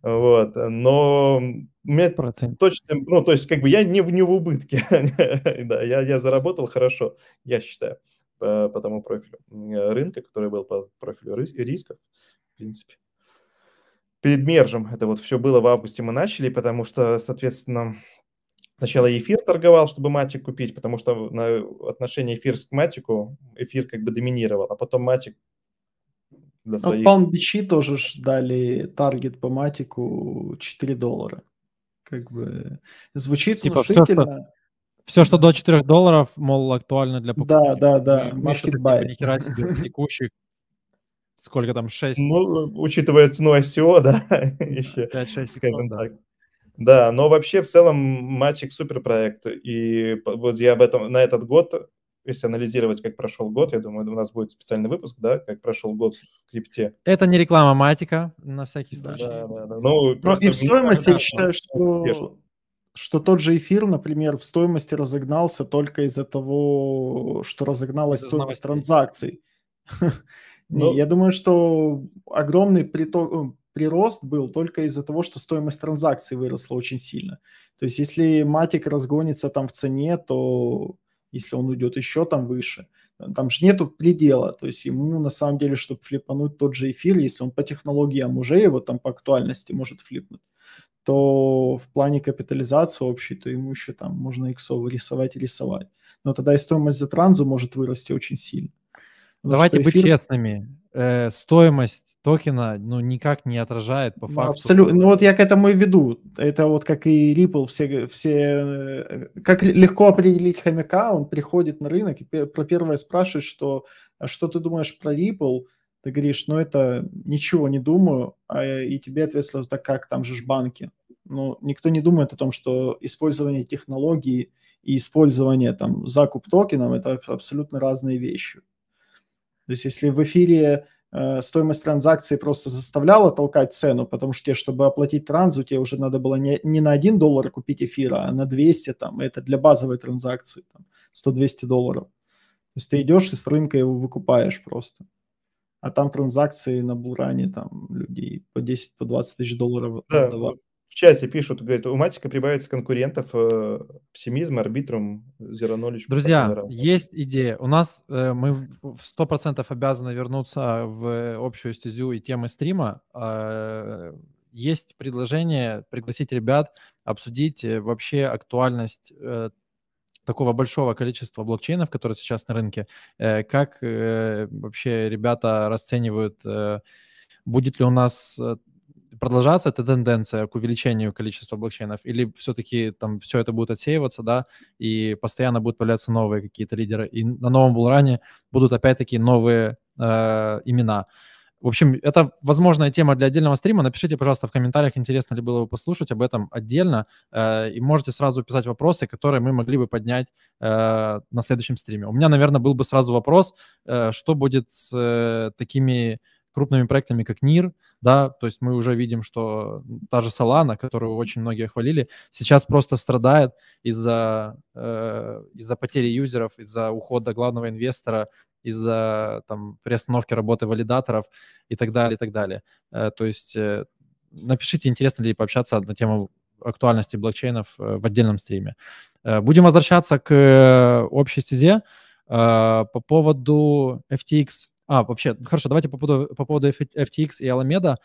Вот, но мне Процент. точно, ну, то есть как бы я не, в не в убытке, да, я, я заработал хорошо, я считаю, по, по тому профилю рынка, который был по профилю рисков, в принципе перед мержем. Это вот все было в августе мы начали, потому что, соответственно, сначала эфир торговал, чтобы матик купить, потому что на отношение эфир к матику эфир как бы доминировал, а потом матик для своих... А Palm Beach тоже дали таргет по матику 4 доллара. Как бы звучит типа внушительно. Все что, все, что до 4 долларов, мол, актуально для покупки. Да, да, да. Маркет типа, ни хера себе с текущих сколько там, 6? Ну, учитывая цену ICO, да, еще. 5-6 скажем да. так. Да, но вообще в целом матчик супер проект. И вот я об этом на этот год, если анализировать, как прошел год, я думаю, у нас будет специальный выпуск, да, как прошел год в крипте. Это не реклама матика, на всякий случай. Да, да, да. Ну, но и в стоимости я считаю, что, что тот же эфир, например, в стоимости разогнался только из-за того, что разогналась стоимость транзакций. Ну, я думаю, что огромный приток, э, прирост был только из-за того, что стоимость транзакций выросла очень сильно. То есть если матик разгонится там в цене, то если он уйдет еще там выше, там же нету предела. То есть ему на самом деле, чтобы флипануть тот же эфир, если он по технологиям уже его там по актуальности может флипнуть, то в плане капитализации общей, то ему еще там можно иксов рисовать и рисовать. Но тогда и стоимость за транзу может вырасти очень сильно. Давайте быть честными. Э, стоимость токена ну, никак не отражает по факту. Абсолютно. Ну вот я к этому и веду. Это вот как и Ripple, все, все э, как легко определить хомяка, он приходит на рынок и про первое спрашивает, что а что ты думаешь про Ripple? Ты говоришь, ну это ничего не думаю, а, и тебе ответственно, так как, там же ж банки. Ну, никто не думает о том, что использование технологии и использование там закуп токеном это абсолютно разные вещи. То есть если в эфире э, стоимость транзакции просто заставляла толкать цену, потому что тебе, чтобы оплатить транзу, тебе уже надо было не, не на 1 доллар купить эфира, а на 200, там, это для базовой транзакции, там, 100-200 долларов. То есть ты идешь и с рынка его выкупаешь просто. А там транзакции на Булране, там людей по 10-20 по тысяч долларов да, отдавали чате пишут, говорят, у Матика прибавится конкурентов, э, Пессимизм, Арбитрум, Knowledge. Друзья, есть идея. У нас э, мы в 100% обязаны вернуться в общую стезю и темы стрима. Э, есть предложение пригласить ребят обсудить э, вообще актуальность э, такого большого количества блокчейнов, которые сейчас на рынке, э, как э, вообще ребята расценивают, э, будет ли у нас э, продолжаться эта тенденция к увеличению количества блокчейнов, или все-таки там все это будет отсеиваться, да, и постоянно будут появляться новые какие-то лидеры, и на новом булране будут опять-таки новые э, имена. В общем, это возможная тема для отдельного стрима. Напишите, пожалуйста, в комментариях, интересно ли было бы послушать об этом отдельно. Э, и можете сразу писать вопросы, которые мы могли бы поднять э, на следующем стриме. У меня, наверное, был бы сразу вопрос, э, что будет с э, такими крупными проектами, как НИР, да, то есть мы уже видим, что та же Solana, которую очень многие хвалили, сейчас просто страдает из-за э, из-за потери юзеров, из-за ухода главного инвестора, из-за там приостановки работы валидаторов и так далее, и так далее. Э, то есть э, напишите, интересно ли пообщаться на тему актуальности блокчейнов э, в отдельном стриме. Э, будем возвращаться к э, общей стезе. По поводу FTX а, вообще, хорошо, давайте по поводу, по поводу FTX и Alameda.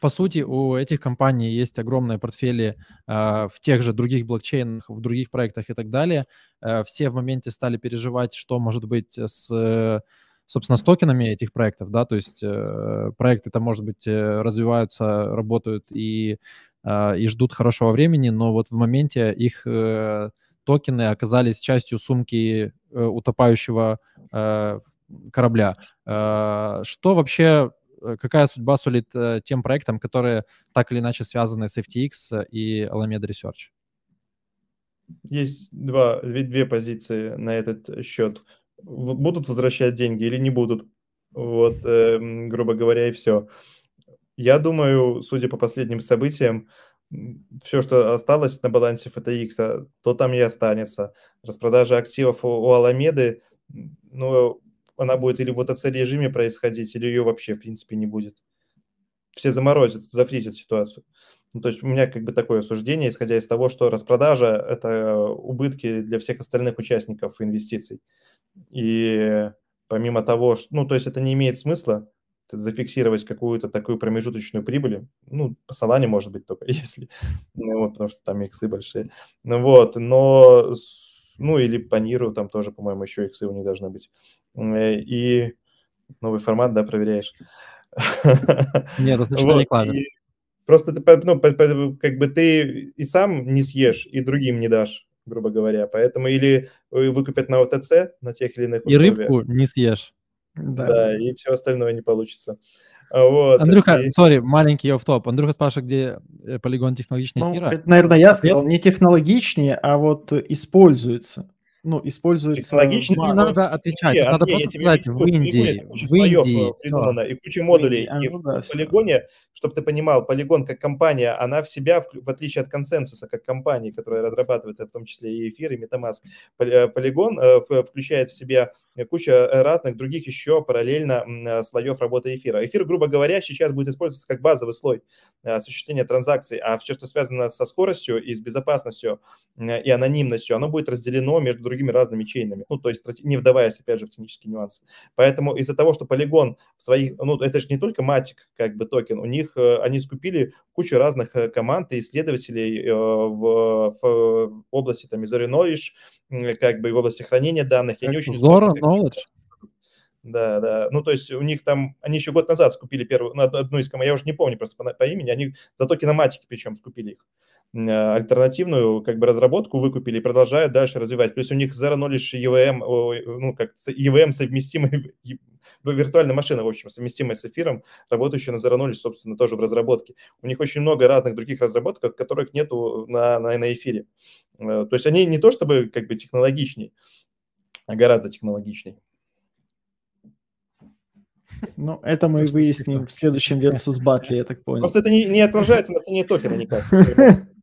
по сути, у этих компаний есть огромные портфели э, в тех же других блокчейнах, в других проектах и так далее. Э, все в моменте стали переживать, что может быть с, собственно, с токенами этих проектов, да, то есть э, проекты это может быть, э, развиваются, работают и, э, и ждут хорошего времени, но вот в моменте их э, токены оказались частью сумки э, утопающего э, корабля. Э, что вообще Э, какая судьба сулит э, тем проектам, которые так или иначе связаны с FTX и Alameda Research? Есть два, две позиции на этот счет. Будут возвращать деньги или не будут? Вот, э, грубо говоря, и все. Я думаю, судя по последним событиям, все, что осталось на балансе FTX, то там и останется. Распродажа активов у, у Аламеды, ну, она будет или в OTC-режиме происходить, или ее вообще, в принципе, не будет. Все заморозят, зафризят ситуацию. Ну, то есть у меня как бы такое суждение, исходя из того, что распродажа – это убытки для всех остальных участников инвестиций. И помимо того, что, ну, то есть это не имеет смысла зафиксировать какую-то такую промежуточную прибыль, ну, по Солане может быть только если, ну, вот, потому что там иксы большие, ну, вот, но, ну, или по Ниру там тоже, по-моему, еще иксы у них должны быть. Э, и новый формат, да, проверяешь. Нет, это что не кладно. Просто ты, ну, как бы ты и сам не съешь, и другим не дашь, грубо говоря. Поэтому или выкупят на ОТЦ на тех или иных условиях. И рыбку не съешь. Да. да, и все остальное не получится. Вот. Андрюха, сори, и... маленький офф-топ. Андрюха спрашивает, где э, полигон технологичнее ну, эфира. Это, наверное, я сказал, Нет? не технологичнее, а вот используется ну, используется... Логично, не надо отвечать, нет, надо нет, просто сказать, в Индии, в Индии. Придумано, и куча модулей, и ну, да, в полигоне, чтобы ты понимал, полигон как компания, она в себя, в отличие от консенсуса, как компании, которая разрабатывает в том числе и эфир, и MetaMask, э, полигон э, включает в себя куча разных других еще параллельно э, слоев работы эфира. Эфир, грубо говоря, сейчас будет использоваться как базовый слой осуществления транзакций, а все, что связано со скоростью и с безопасностью и анонимностью, оно будет разделено между другими разными чейнами. Ну, то есть не вдаваясь, опять же, в технические нюансы. Поэтому из-за того, что полигон в своих, ну, это же не только матик, как бы токен, у них, э, они скупили кучу разных э, команд и исследователей э, в, в области там Missouri Knowledge, как бы в области хранения данных. Я не очень Zora Knowledge? Да, да. Ну, то есть у них там, они еще год назад скупили первую, ну, одну из команд, я уже не помню просто по, по имени, они за токеноматики причем скупили их. Э, альтернативную как бы разработку выкупили и продолжают дальше развивать. Плюс у них Zero Knowledge EVM, ну, как EVM совместимый, виртуальная машина, в общем, совместимая с эфиром, работающая на Zero Knowledge, собственно, тоже в разработке. У них очень много разных других разработок, которых нету на, на, на эфире. Э, то есть они не то чтобы как бы технологичнее, а гораздо технологичнее. Ну, это мы выясним в следующем Versus Battle, я так понял. Просто это не, не отражается на цене токена никак.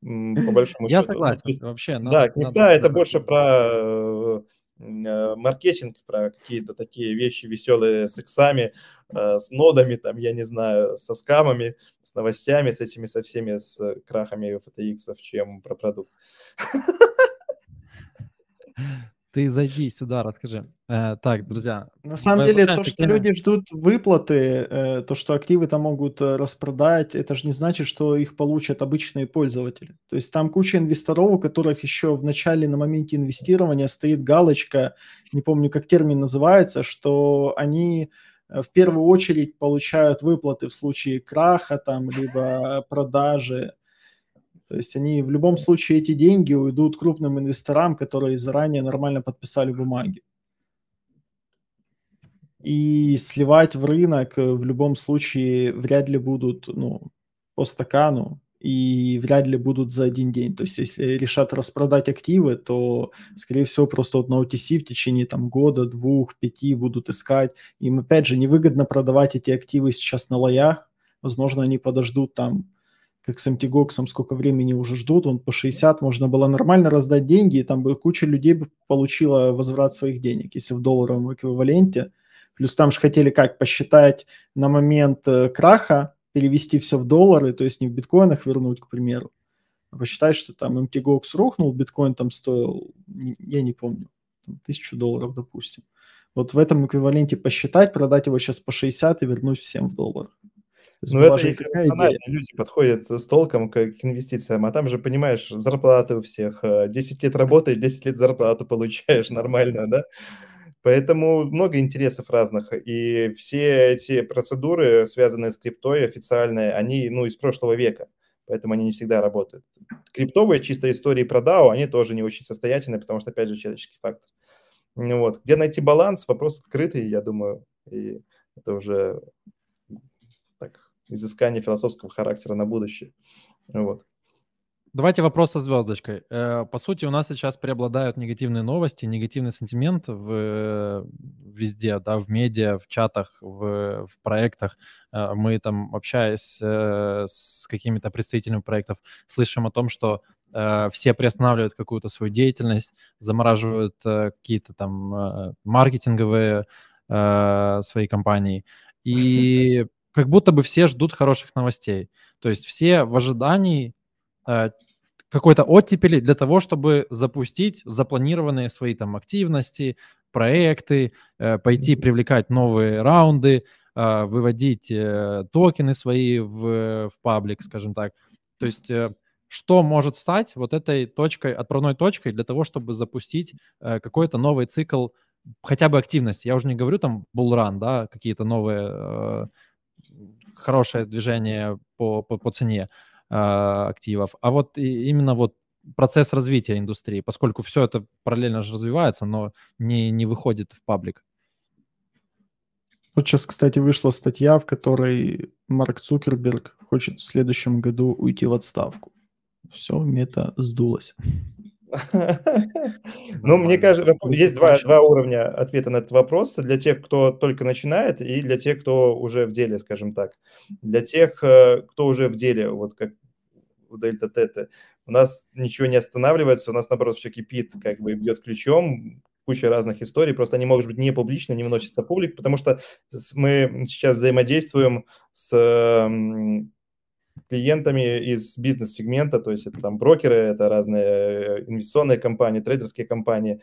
по большому Я счету. согласен, вообще. Надо, да, крипта надо... это больше про э, маркетинг, про какие-то такие вещи веселые с иксами, э, с нодами, там, я не знаю, со скамами, с новостями, с этими, со всеми, с крахами FTX, чем про продукт. Ты зайди сюда, расскажи. Э, так, друзья. На самом деле, то, что люди ждут выплаты, э, то, что активы там могут э, распродать, это же не значит, что их получат обычные пользователи. То есть там куча инвесторов, у которых еще в начале, на моменте инвестирования стоит галочка, не помню, как термин называется, что они э, в первую очередь получают выплаты в случае краха там, либо продажи то есть они в любом случае эти деньги уйдут крупным инвесторам, которые заранее нормально подписали бумаги. И сливать в рынок в любом случае вряд ли будут ну, по стакану и вряд ли будут за один день. То есть если решат распродать активы, то, скорее всего, просто вот на OTC в течение там, года, двух, пяти будут искать. Им, опять же, невыгодно продавать эти активы сейчас на лоях. Возможно, они подождут там как с MTGOX, сколько времени уже ждут, он по 60, можно было нормально раздать деньги, и там бы куча людей бы получила возврат своих денег, если в долларовом эквиваленте. Плюс там же хотели как посчитать на момент э, краха, перевести все в доллары, то есть не в биткоинах вернуть, к примеру, а посчитать, что там MTGOX рухнул, биткоин там стоил, я не помню, тысячу долларов, допустим. Вот в этом эквиваленте посчитать, продать его сейчас по 60 и вернуть всем в доллар. Ну, это если рационально люди подходят с толком к, к инвестициям, а там же, понимаешь, зарплаты у всех. 10 лет работаешь, 10 лет зарплату получаешь нормально, да? Поэтому много интересов разных, и все эти процедуры, связанные с криптой официальные, они, ну, из прошлого века, поэтому они не всегда работают. Криптовые чисто истории про DAO, они тоже не очень состоятельны, потому что, опять же, человеческий фактор. Ну вот. Где найти баланс, вопрос открытый, я думаю, и это уже так, изыскание философского характера на будущее. Вот. Давайте вопрос со звездочкой. Э, по сути, у нас сейчас преобладают негативные новости, негативный сентимент в, везде, да, в медиа, в чатах, в, в проектах. Э, мы там, общаясь э, с какими-то представителями проектов, слышим о том, что все приостанавливают какую-то свою деятельность, замораживают какие-то там маркетинговые свои компании. И как будто бы все ждут хороших новостей. То есть все в ожидании Э, какой-то оттепели для того, чтобы запустить запланированные свои там активности, проекты, э, пойти привлекать новые раунды, э, выводить токены свои в, в паблик, скажем так. То есть что может стать вот этой точкой, отправной точкой для того, чтобы запустить какой-то новый цикл хотя бы активности. Я уже не говорю там булран, да, какие-то новые хорошее движение по, по, по цене, а, активов, а вот именно вот процесс развития индустрии, поскольку все это параллельно же развивается, но не, не выходит в паблик. Вот сейчас, кстати, вышла статья, в которой Марк Цукерберг хочет в следующем году уйти в отставку. Все, мета сдулось. Ну, мне кажется, есть два, два уровня ответа на этот вопрос. Для тех, кто только начинает, и для тех, кто уже в деле, скажем так. Для тех, э, кто уже в деле, вот как у Дельта Тета, у нас ничего не останавливается, у нас, наоборот, все кипит, как бы бьет ключом, куча разных историй, просто они могут быть не публичны, не выносятся в публик, потому что мы сейчас взаимодействуем с клиентами из бизнес-сегмента, то есть это там брокеры, это разные э, инвестиционные компании, трейдерские компании.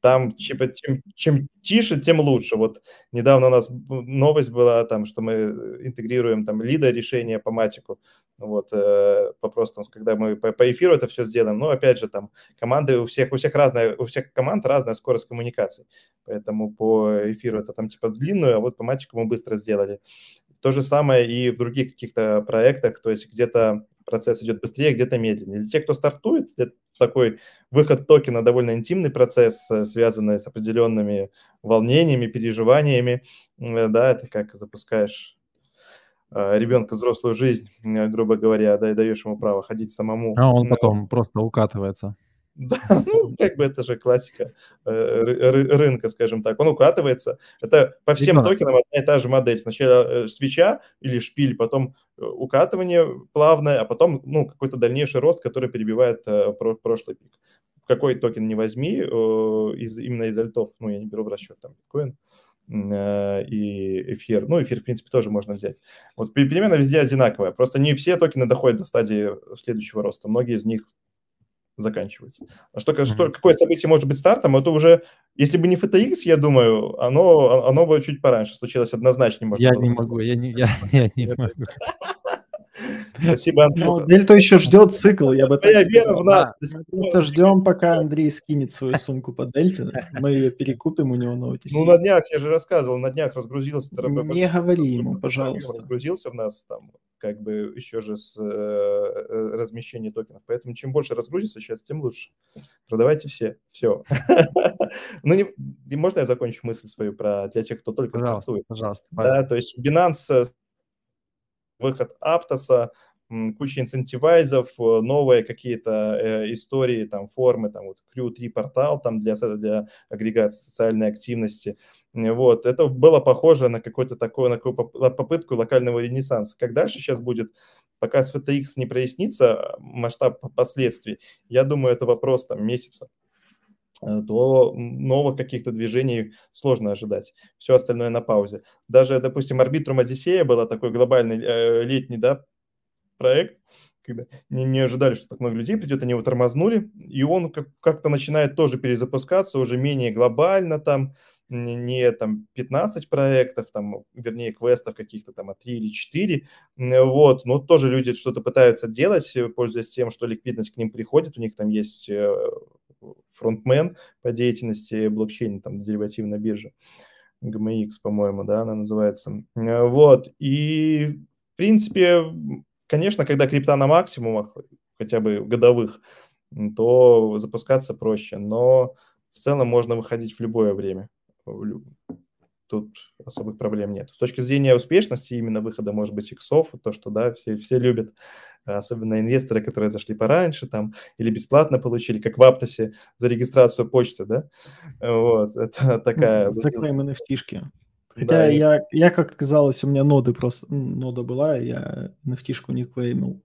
Там чем, чем тише, тем лучше. Вот недавно у нас новость была там, что мы интегрируем там лида решения по матику. Вот, э, просто, когда мы по, по эфиру это все сделаем, но опять же там команды у всех, у всех разная, у всех команд разная скорость коммуникации. Поэтому по эфиру это там типа длинную, а вот по матику мы быстро сделали. То же самое и в других каких-то проектах, то есть где-то процесс идет быстрее, где-то медленнее. Для тех, кто стартует, это такой выход токена довольно интимный процесс, э, связанный с определенными волнениями, переживаниями. Э, да, это как запускаешь э, ребенка взрослую жизнь, грубо говоря, да, и даешь ему право ходить самому. А он потом просто укатывается. Да, ну, как бы это же классика э, рынка, скажем так. Он укатывается. Это по всем токенам одна и та же модель. Сначала э, свеча или шпиль, потом э, укатывание плавное, а потом ну, какой-то дальнейший рост, который перебивает прошлый пик. Какой токен не возьми, из, именно из альтов, ну, я не беру в расчет там биткоин и эфир. Ну, эфир, в принципе, тоже можно взять. Вот перемена везде одинаковая. Просто не все токены доходят до стадии следующего роста. Многие из них заканчивается. А что, mm-hmm. что какое событие может быть стартом, это уже, если бы не FTX, я думаю, оно, оно бы чуть пораньше случилось однозначно. Можно я не могу, я не, я, я не могу. Спасибо, Андрей. Ну, Дельта еще ждет цикл, я бы так сказал. В нас. Мы просто ждем, пока Андрей скинет свою сумку по Дельте. Мы ее перекупим у него на OTC. Ну, на днях, я же рассказывал, на днях разгрузился. Не говори ему, пожалуйста. Разгрузился в нас там как бы еще же с э, э, размещения токенов. Поэтому чем больше разгрузится сейчас, тем лучше. Продавайте все. Все. Ну, не, можно я закончу мысль свою про для тех, кто только пожалуйста? Пожалуйста. Да, то есть Binance, выход Аптоса, куча инцентивайзов, новые какие-то э, истории, там, формы, там, вот Crew3 портал, там, для, для агрегации социальной активности. Вот, это было похоже на какой-то такой, на какую попытку локального ренессанса. Как дальше сейчас будет, пока с FTX не прояснится масштаб последствий, я думаю, это вопрос там месяца э, то новых каких-то движений сложно ожидать. Все остальное на паузе. Даже, допустим, Арбитрум Одиссея была такой глобальный э, летний да, проект, когда не, не ожидали, что так много людей придет, они его тормознули, и он как- как-то начинает тоже перезапускаться уже менее глобально там, не там 15 проектов, там, вернее, квестов каких-то там, а 3 или 4, вот, но тоже люди что-то пытаются делать, пользуясь тем, что ликвидность к ним приходит, у них там есть э, фронтмен по деятельности блокчейна, там, деривативной бирже, GMX, по-моему, да, она называется, вот, и, в принципе, конечно, когда крипта на максимумах, хотя бы годовых, то запускаться проще, но в целом можно выходить в любое время. Тут особых проблем нет. С точки зрения успешности именно выхода, может быть, иксов, то, что, да, все, все любят, особенно инвесторы, которые зашли пораньше там или бесплатно получили, как в Аптосе за регистрацию почты, да, вот, это такая... Заклейм nft Хотя да, я, я, как оказалось, у меня ноды просто, нода была, я nft не клеймил.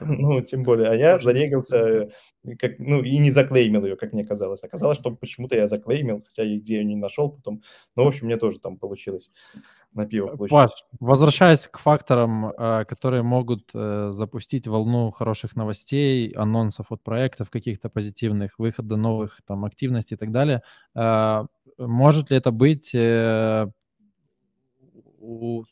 Ну, тем более. А я зарегался, как, ну, и не заклеймил ее, как мне казалось. Оказалось, что почему-то я заклеймил, хотя и где я не нашел потом. Ну, в общем, мне тоже там получилось на пиво получить. Паш, возвращаясь к факторам, э, которые могут э, запустить волну хороших новостей, анонсов от проектов каких-то позитивных, выхода новых там активностей и так далее, э, может ли это быть у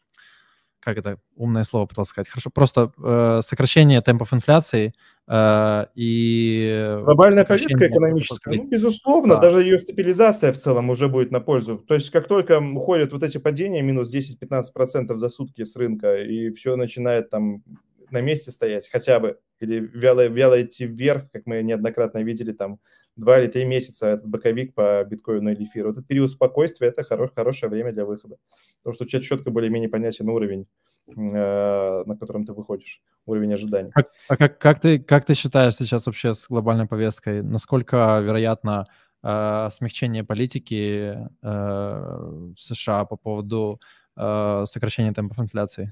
как это умное слово пытался сказать, хорошо, просто э, сокращение темпов инфляции э, и... Глобальная повестка экономическая, ну, безусловно, да. даже ее стабилизация в целом уже будет на пользу. То есть как только уходят вот эти падения, минус 10-15% за сутки с рынка, и все начинает там на месте стоять хотя бы, или вяло, вяло идти вверх, как мы неоднократно видели там два или три месяца этот боковик по биткоину или эфиру. Этот период спокойствия – это хорош, хорошее время для выхода. Потому что у тебя четко более-менее понятен уровень, э, на котором ты выходишь, уровень ожиданий. Как, а как, как, ты, как ты считаешь сейчас вообще с глобальной повесткой? Насколько вероятно э, смягчение политики э, в США по поводу э, сокращения темпов инфляции?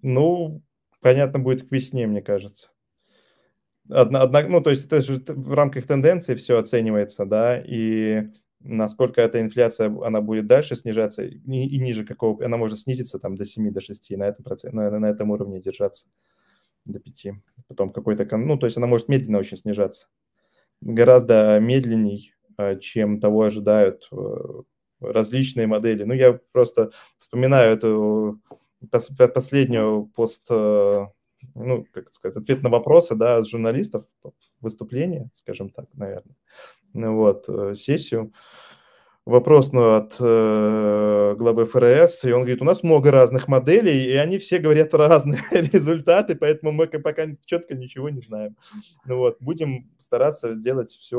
Ну, понятно будет к весне, мне кажется. Одна, одна, ну, то есть это же в рамках тенденции все оценивается, да, и насколько эта инфляция, она будет дальше снижаться и, и ниже какого, она может снизиться там до 7, до 6, на этом, на, на этом уровне держаться до 5. Потом какой-то, ну, то есть она может медленно очень снижаться. Гораздо медленней, а, чем того ожидают э, различные модели. Ну, я просто вспоминаю эту последнюю пост э, ну, как сказать, ответ на вопросы, да, от журналистов, выступление, скажем так, наверное, ну, вот, э, сессию, вопрос ну, от э, главы ФРС, и он говорит, у нас много разных моделей, и они все говорят разные результаты, поэтому мы пока четко ничего не знаем. Ну вот, будем стараться сделать все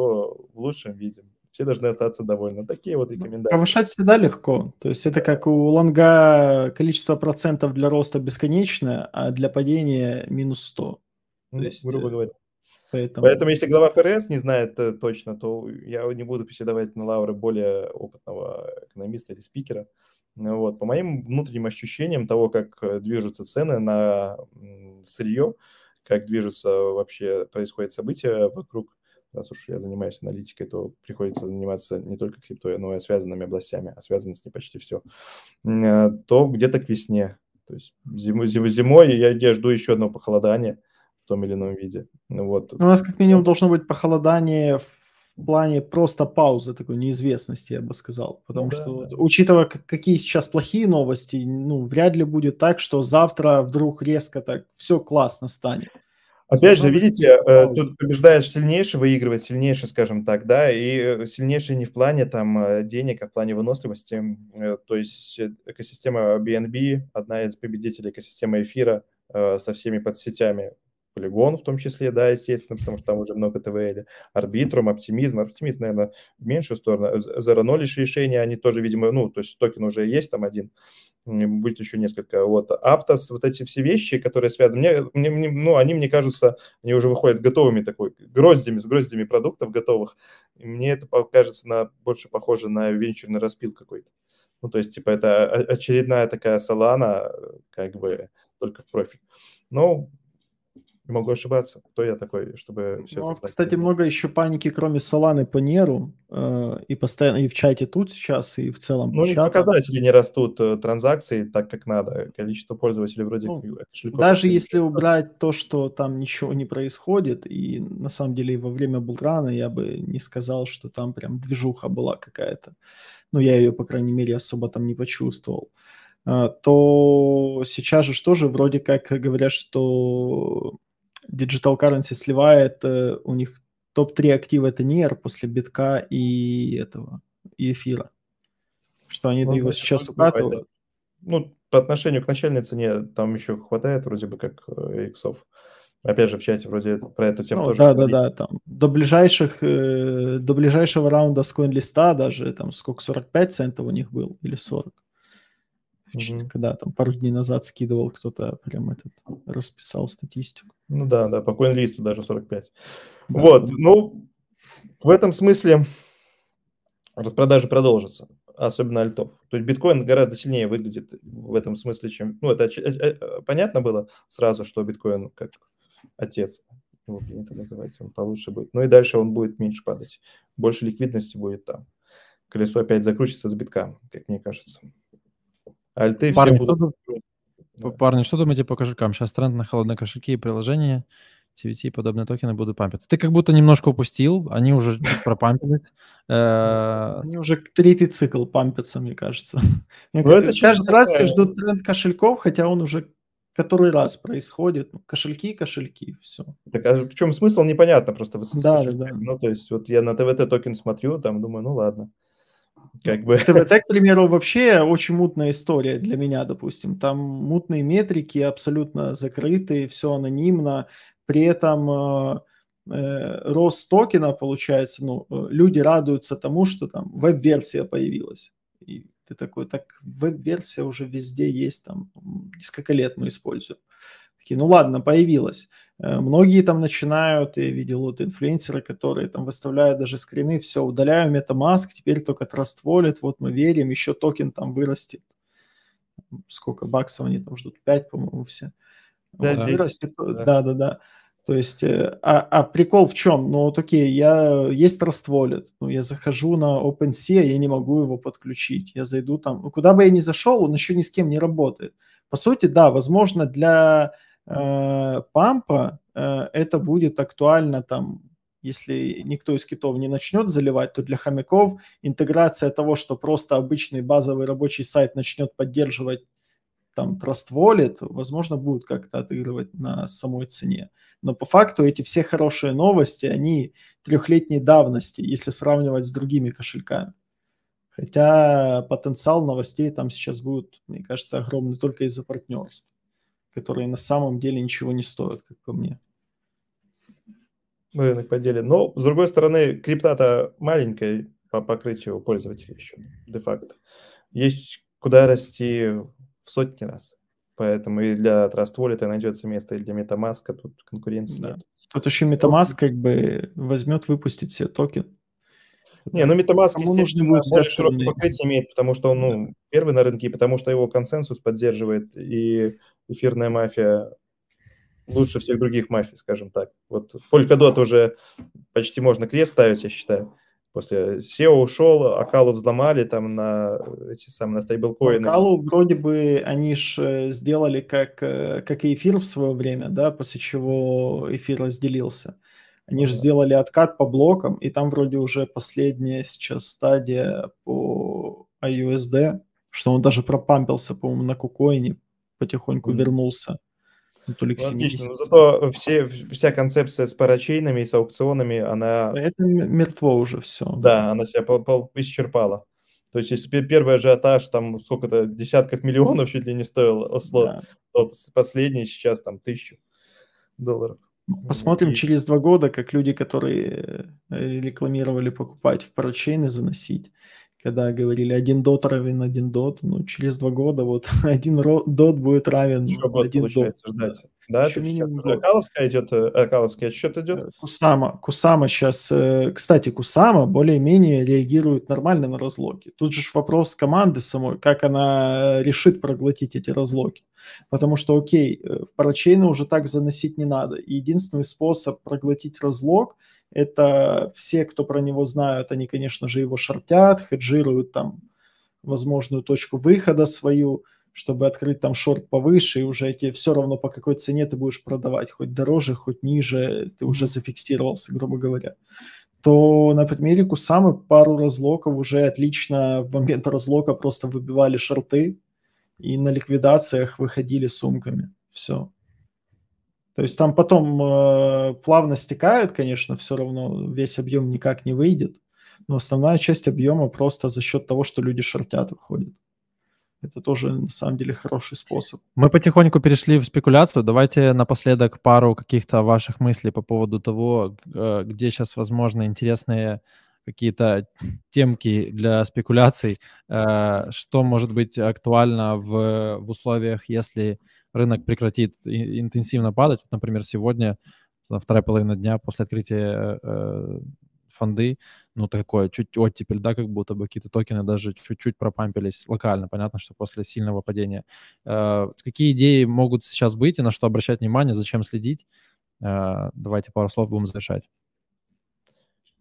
в лучшем виде все должны остаться довольны. Такие вот ну, рекомендации. Повышать всегда легко. То есть это как у лонга количество процентов для роста бесконечное, а для падения минус 100. Ну, есть, грубо э, говоря. Поэтому... Поэтому, если глава ФРС не знает э, точно, то я не буду приседавать на лавры более опытного экономиста или спикера. Ну вот. По моим внутренним ощущениям того, как э, движутся цены на сырье, как движутся вообще, происходят события вокруг раз уж я занимаюсь аналитикой, то приходится заниматься не только криптой, но и связанными областями, а связано с ней почти все, э, то где-то к весне. То есть зимой, зимой, зимой я, я жду еще одного похолодания в том или ином виде. Ну вот. У нас как минимум должно быть похолодание в плане просто паузы такой неизвестности, я бы сказал. Потому да, что, да. учитывая, какие сейчас плохие новости, ну, вряд ли будет так, что завтра вдруг резко так все классно станет. Опять же, видите, э, тут побеждает сильнейший, выигрывает сильнейший, скажем так, да, и э, сильнейший не в плане там э, денег, а в плане выносливости. То есть экосистема BNB, одна из победителей экосистемы эфира со всеми подсетями, Полигон в том числе, да, естественно, потому что там уже много ТВЛ, Арбитрум, Оптимизм, Оптимизм, наверное, в меньшую сторону, Zero Knowledge решения, они тоже, видимо, ну, то есть токен уже есть там один, будет еще несколько. Вот Аптос, вот эти все вещи, которые связаны, мне, мне, мне, ну, они, мне кажется, они уже выходят готовыми такой, гроздями, с гроздями продуктов готовых. И мне это кажется на, больше похоже на венчурный распил какой-то. Ну, то есть, типа, это очередная такая салана, как бы, только в профиль. Но Могу ошибаться. Кто я такой, чтобы все Ну, это знать? кстати, много еще паники, кроме Соланы по Неру, э, и постоянно и в чате тут сейчас, и в целом Ну, у них чата. показатели не растут, э, транзакции так, как надо. Количество пользователей вроде Ну, как кошельков Даже если убрать то, что там ничего не происходит, и на самом деле во время булрана я бы не сказал, что там прям движуха была какая-то. Ну, я ее, по крайней мере, особо там не почувствовал. А, То сейчас же тоже вроде как говорят, что Digital Currency сливает, э, у них топ-3 актива это NIR после битка и этого, и эфира. Что они Ну, его сейчас укатывают. Ну, по отношению к начальной цене там еще хватает вроде бы как э, иксов. Опять же, в чате вроде про эту тему Ну, тоже да, да, говорили. да, там до ближайших, э, до ближайшего раунда с CoinList даже там сколько, 45 центов у них был или 40? Мгм. Когда там пару дней назад скидывал кто-то прям этот, расписал статистику. Ну да, да, по CoinList даже 45. Да. Вот, ну, в этом смысле распродажи продолжатся, особенно альтов. То есть биткоин гораздо сильнее выглядит в этом смысле, чем... Ну, это э, э, понятно было сразу, что биткоин как отец, его принято называть, он получше будет. Ну и дальше он будет меньше падать. Больше ликвидности будет там. Колесо опять закрутится с битка, как мне кажется. Альты все Парни, что, будут... ду- Да. парни, что думаете по кошелькам? Сейчас тренд на холодные кошельки и приложения. TVT и подобные токены будут пампиться. Ты как будто немножко упустил, они уже пропампились. Э, Они уже третий цикл пампятся, мне кажется. Ну, Каждый раз все ждут тренд кошельков, хотя он уже который раз происходит. Ну, Кошельки, кошельки, все. Так, а в чем смысл, непонятно просто. Да, да, да. Ну, то есть, вот я на ТВТ токен смотрю, там думаю, ну ладно. Как бы, ТВТ, к примеру, вообще очень мутная история для меня, допустим. Там мутные метрики, абсолютно закрытые, все анонимно. При этом э, э, рост токена, получается, ну, э, люди радуются тому, что там веб-версия появилась. И ты такой, так веб-версия уже везде есть, там, несколько лет мы используем. Такие, ну ладно, появилась. Э, Многие там начинают, я видел вот инфлюенсеры, которые там выставляют даже скрины, все, удаляю MetaMask, теперь только Trust Wallet, вот мы верим, еще токен там вырастет. Сколько баксов они там ждут? 5, по-моему, все. Пять, Вот, десять, вырастет, да. да, да, да. То есть, э, а, а прикол в чем? Ну, вот окей, я, есть Trust Wallet, ну, я захожу на OpenSea, я не могу его подключить. Я зайду там, ну, куда бы я ни зашел, он еще ни с кем не работает. По сути, да, возможно, для э, пампа э, это будет актуально там, если никто из китов не начнет заливать, то для хомяков интеграция того, что просто обычный базовый рабочий сайт начнет поддерживать там Trust Wallet, возможно, будет как-то отыгрывать на самой цене. Но по факту эти все хорошие новости, они трехлетней давности, если сравнивать с другими кошельками. Хотя потенциал новостей там сейчас будет, мне кажется, огромный только из-за партнерств, которые на самом деле ничего не стоят, как по мне. рынок поделен. Но, с другой стороны, крипта-то маленькая по покрытию пользователей еще, де-факто. Есть куда расти в сотни раз. Поэтому и для Trust Wallet найдется место, и для MetaMask тут конкуренции Да. нет. Тут еще MetaMask как бы возьмет, выпустит себе токен. Не, ну MetaMask, Кому нужны будут все больше широкое покрытие имеет, потому что он ну, первый на рынке, и потому что его консенсус поддерживает, и эфирная мафия лучше всех других мафий, скажем так. Вот Polkadot уже почти можно крест ставить, я считаю. После SEO ушел, Акалу взломали там на эти самые на стейблкоины. Калу вроде бы они ж сделали как, э, как и эфир в свое время, да, после чего эфир разделился. Они же сделали откат по блокам, и там вроде уже последняя сейчас стадия по IUSD, что он даже пропампился, по-моему, на кукоине, потихоньку вернулся. Ну, то ли к Ну, отлично. 70. Но зато все, вся концепция с парачейнами и с аукционами, она Это мертво уже все. Да, она себя по- по- исчерпала. То есть, если пе- первый ажиотаж, там сколько-то десятков миллионов чуть ли не стоил ослот, то с- последний сейчас там тысячу долларов. Посмотрим И- через два года, как люди, которые э, рекламировали покупать в парачейны, заносить, когда говорили один дот равен один дот, ну через два года вот один дот будет равен Еще год один дот. ждать. Да, Еще минимум год. Акаловская идет, э, Акаловский отсчет идет? Э, Кусама. Кусама сейчас... Э, кстати, Кусама более-менее реагирует нормально на разлоки. Тут же вопрос команды самой, как она решит проглотить эти разлоки. Потому что, окей, в парачейны уже так заносить не надо. И единственный способ проглотить разлог – это все, кто про него знают, они, конечно же, его шортят, хеджируют там возможную точку выхода свою – чтобы открыть там шорт повыше, и уже эти все равно по какой цене ты будешь продавать, хоть дороже, хоть ниже, ты уже зафиксировался, грубо говоря, то на примере Кусамы пару разлоков уже отлично в момент разлока просто выбивали шорты и на ликвидациях выходили сумками. Все. То есть там потом э, плавно стекает, конечно, все равно весь объем никак не выйдет, но основная часть объема просто за счет того, что люди шортят, выходит. Это тоже, на самом деле, хороший способ. Мы потихоньку перешли в спекуляцию. Давайте напоследок пару каких-то ваших мыслей по поводу того, э, где сейчас, возможно, интересные какие-то темки для спекуляций, э, что может быть актуально в, в условиях, если рынок прекратит интенсивно падать. Вот, например, сегодня, вторая половина дня после открытия э, фонды, ну, такое чуть оттепель, да, как будто бы какие-то токены даже чуть-чуть пропампились локально. Понятно, что после сильного падения. Э, какие идеи могут сейчас быть и на что обращать внимание, зачем следить? Э, давайте пару слов будем завершать.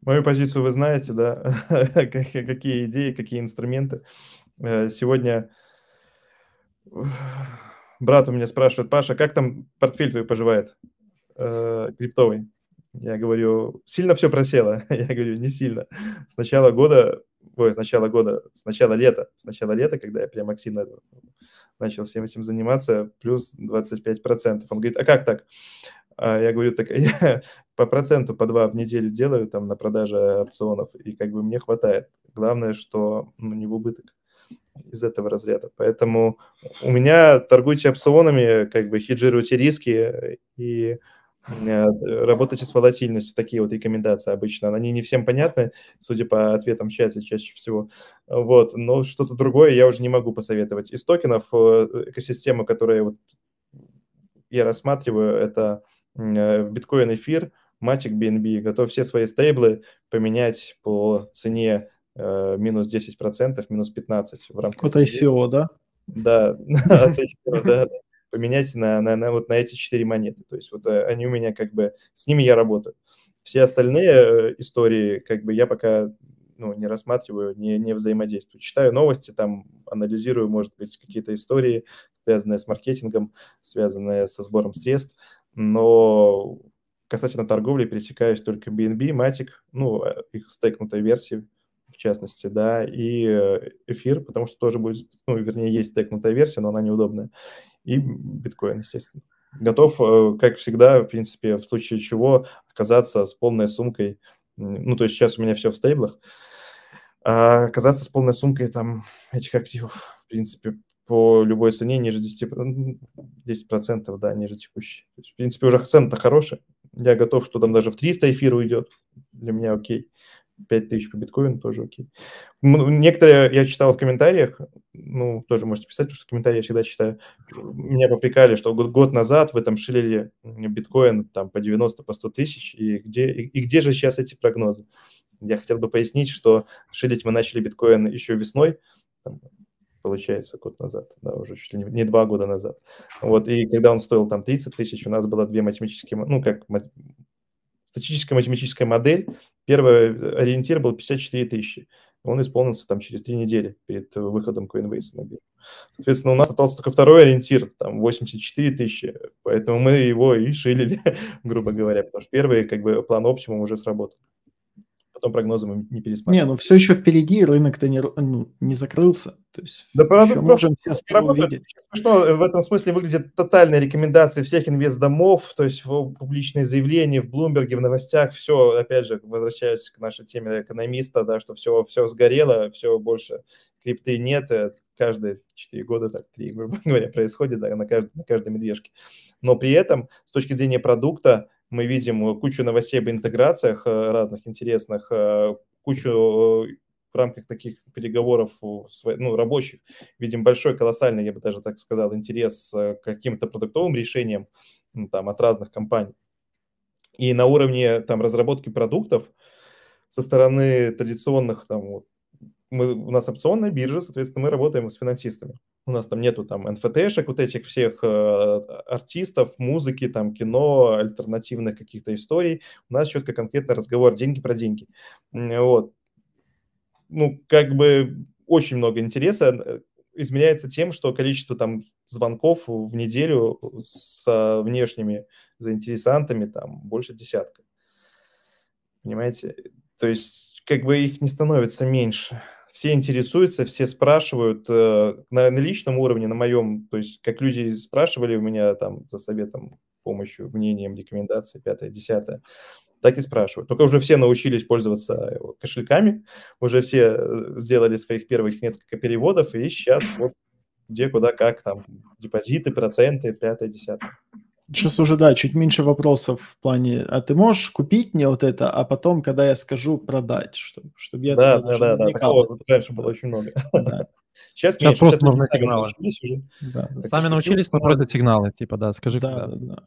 Мою позицию вы знаете, да, какие идеи, какие инструменты. Э, сегодня брат у меня спрашивает, Паша, как там портфель твой поживает, криптовый? Я говорю, сильно все просело? Я говорю, не сильно. С начала года, ой, с начала года, с начала лета, с начала лета, когда я прям активно начал всем этим заниматься, плюс 25%. Он говорит, а как так? А я говорю, так я по проценту по два в неделю делаю там на продаже опционов, и как бы мне хватает. Главное, что ну, не в убыток из этого разряда. Поэтому у меня торгуйте опционами, как бы хеджируйте риски и Э, работайте с волатильностью, такие вот рекомендации обычно. Они не всем понятны, судя по ответам в чате чаще всего. Вот, но что-то другое я уже не могу посоветовать. Из токенов э, экосистема, которая вот я рассматриваю, это э, биткоин, эфир, Matic, BNB. Готов все свои стейблы поменять по цене минус 10%, минус 15% в рамках... От ICO, да? Да, от ICO, да поменять на, на, на, вот на эти четыре монеты. То есть вот э, они у меня как бы, с ними я работаю. Все остальные э, истории как бы я пока ну, не рассматриваю, не, не взаимодействую. Читаю новости, там анализирую, может быть, какие-то истории, связанные с маркетингом, связанные со сбором средств, но касательно торговли пересекаюсь только BNB, Matic, ну, э, их стейкнутой версии, в частности, да, и эфир, потому что тоже будет, ну, вернее, есть стейкнутая версия, но она неудобная и биткоин, естественно. Готов, э, как всегда, в принципе, в случае чего оказаться с полной сумкой, ну, то есть сейчас у меня все в стейблах, а оказаться с полной сумкой там этих активов, в принципе, по любой цене ниже 10%, 10% да, ниже текущей. То есть, в принципе, уже цена-то хорошая. Я готов, что там даже в 300 эфир уйдет. Для меня окей. 5000 по биткоину тоже окей. Некоторые я читал в комментариях, ну, тоже можете писать, потому что комментарии я всегда читаю. Меня попрекали, что год, год назад вы там шилили биткоин там по 90, по 100 тысяч, и где, и, и где же сейчас эти прогнозы? Я хотел бы пояснить, что шилить мы начали биткоин еще весной, там, получается, год назад, да, уже чуть ли не, два года назад. Вот, и когда он стоил там 30 тысяч, у нас было две математические, ну, как статистическая математическая модель, первый ориентир был 54 тысячи. Он исполнился там через три недели перед выходом Coinbase на биржу. Соответственно, у нас остался только второй ориентир, там 84 тысячи, поэтому мы его и шилили, грубо говоря, потому что первый как бы план оптимум уже сработал потом прогнозы мы не пересматриваем. Не, ну все еще впереди, рынок-то не, ну, не закрылся. То есть да, правда, еще можем все увидеть. Что в этом смысле выглядит тотальная рекомендация всех инвестдомов, то есть публичные заявления в Блумберге, в новостях, все, опять же, возвращаясь к нашей теме экономиста, да, что все, все сгорело, все больше крипты нет, э, каждые 4 года, так, 3, грубо говоря, происходит да, на, каждой, на каждой медвежке. Но при этом, с точки зрения продукта, мы видим э, кучу новостей об интеграциях э, разных интересных, э, кучу в рамках таких переговоров ну, рабочих, видим большой, колоссальный, я бы даже так сказал, интерес к каким-то продуктовым решениям. там, от разных компаний. И на уровне там, разработки продуктов со стороны традиционных там, мы, у нас опционная биржа, соответственно, мы работаем с финансистами. У нас там нету там НФТшек, вот этих всех э, артистов, музыки, там кино, альтернативных каких-то историй. У нас четко конкретно разговор деньги про деньги. Вот. Ну, как бы очень много интереса э, изменяется тем, что количество там звонков в неделю с внешними заинтересантами там больше десятка. Понимаете? То есть как бы их не становится меньше все интересуются, все спрашивают э, на, на личном уровне, на моем, то есть как люди спрашивали у меня там за советом, помощью, мнением, рекомендацией, пятое, десятое, так и спрашивают. Только уже все научились пользоваться э, кошельками, уже все э, сделали своих первых несколько переводов, и сейчас вот где, куда, как, там, депозиты, проценты, пятое, десятое. Сейчас уже, да, чуть меньше вопросов в плане, а ты можешь купить мне вот это, а потом, когда я скажу, продать, чтобы, чтобы я... Да, да, да, да, такого раньше было очень много. Да. Сейчас, Сейчас меньше, просто нужны сигналы. Да, Сами научились, но просят сигналы, типа, да, скажи, да, когда. Да, да.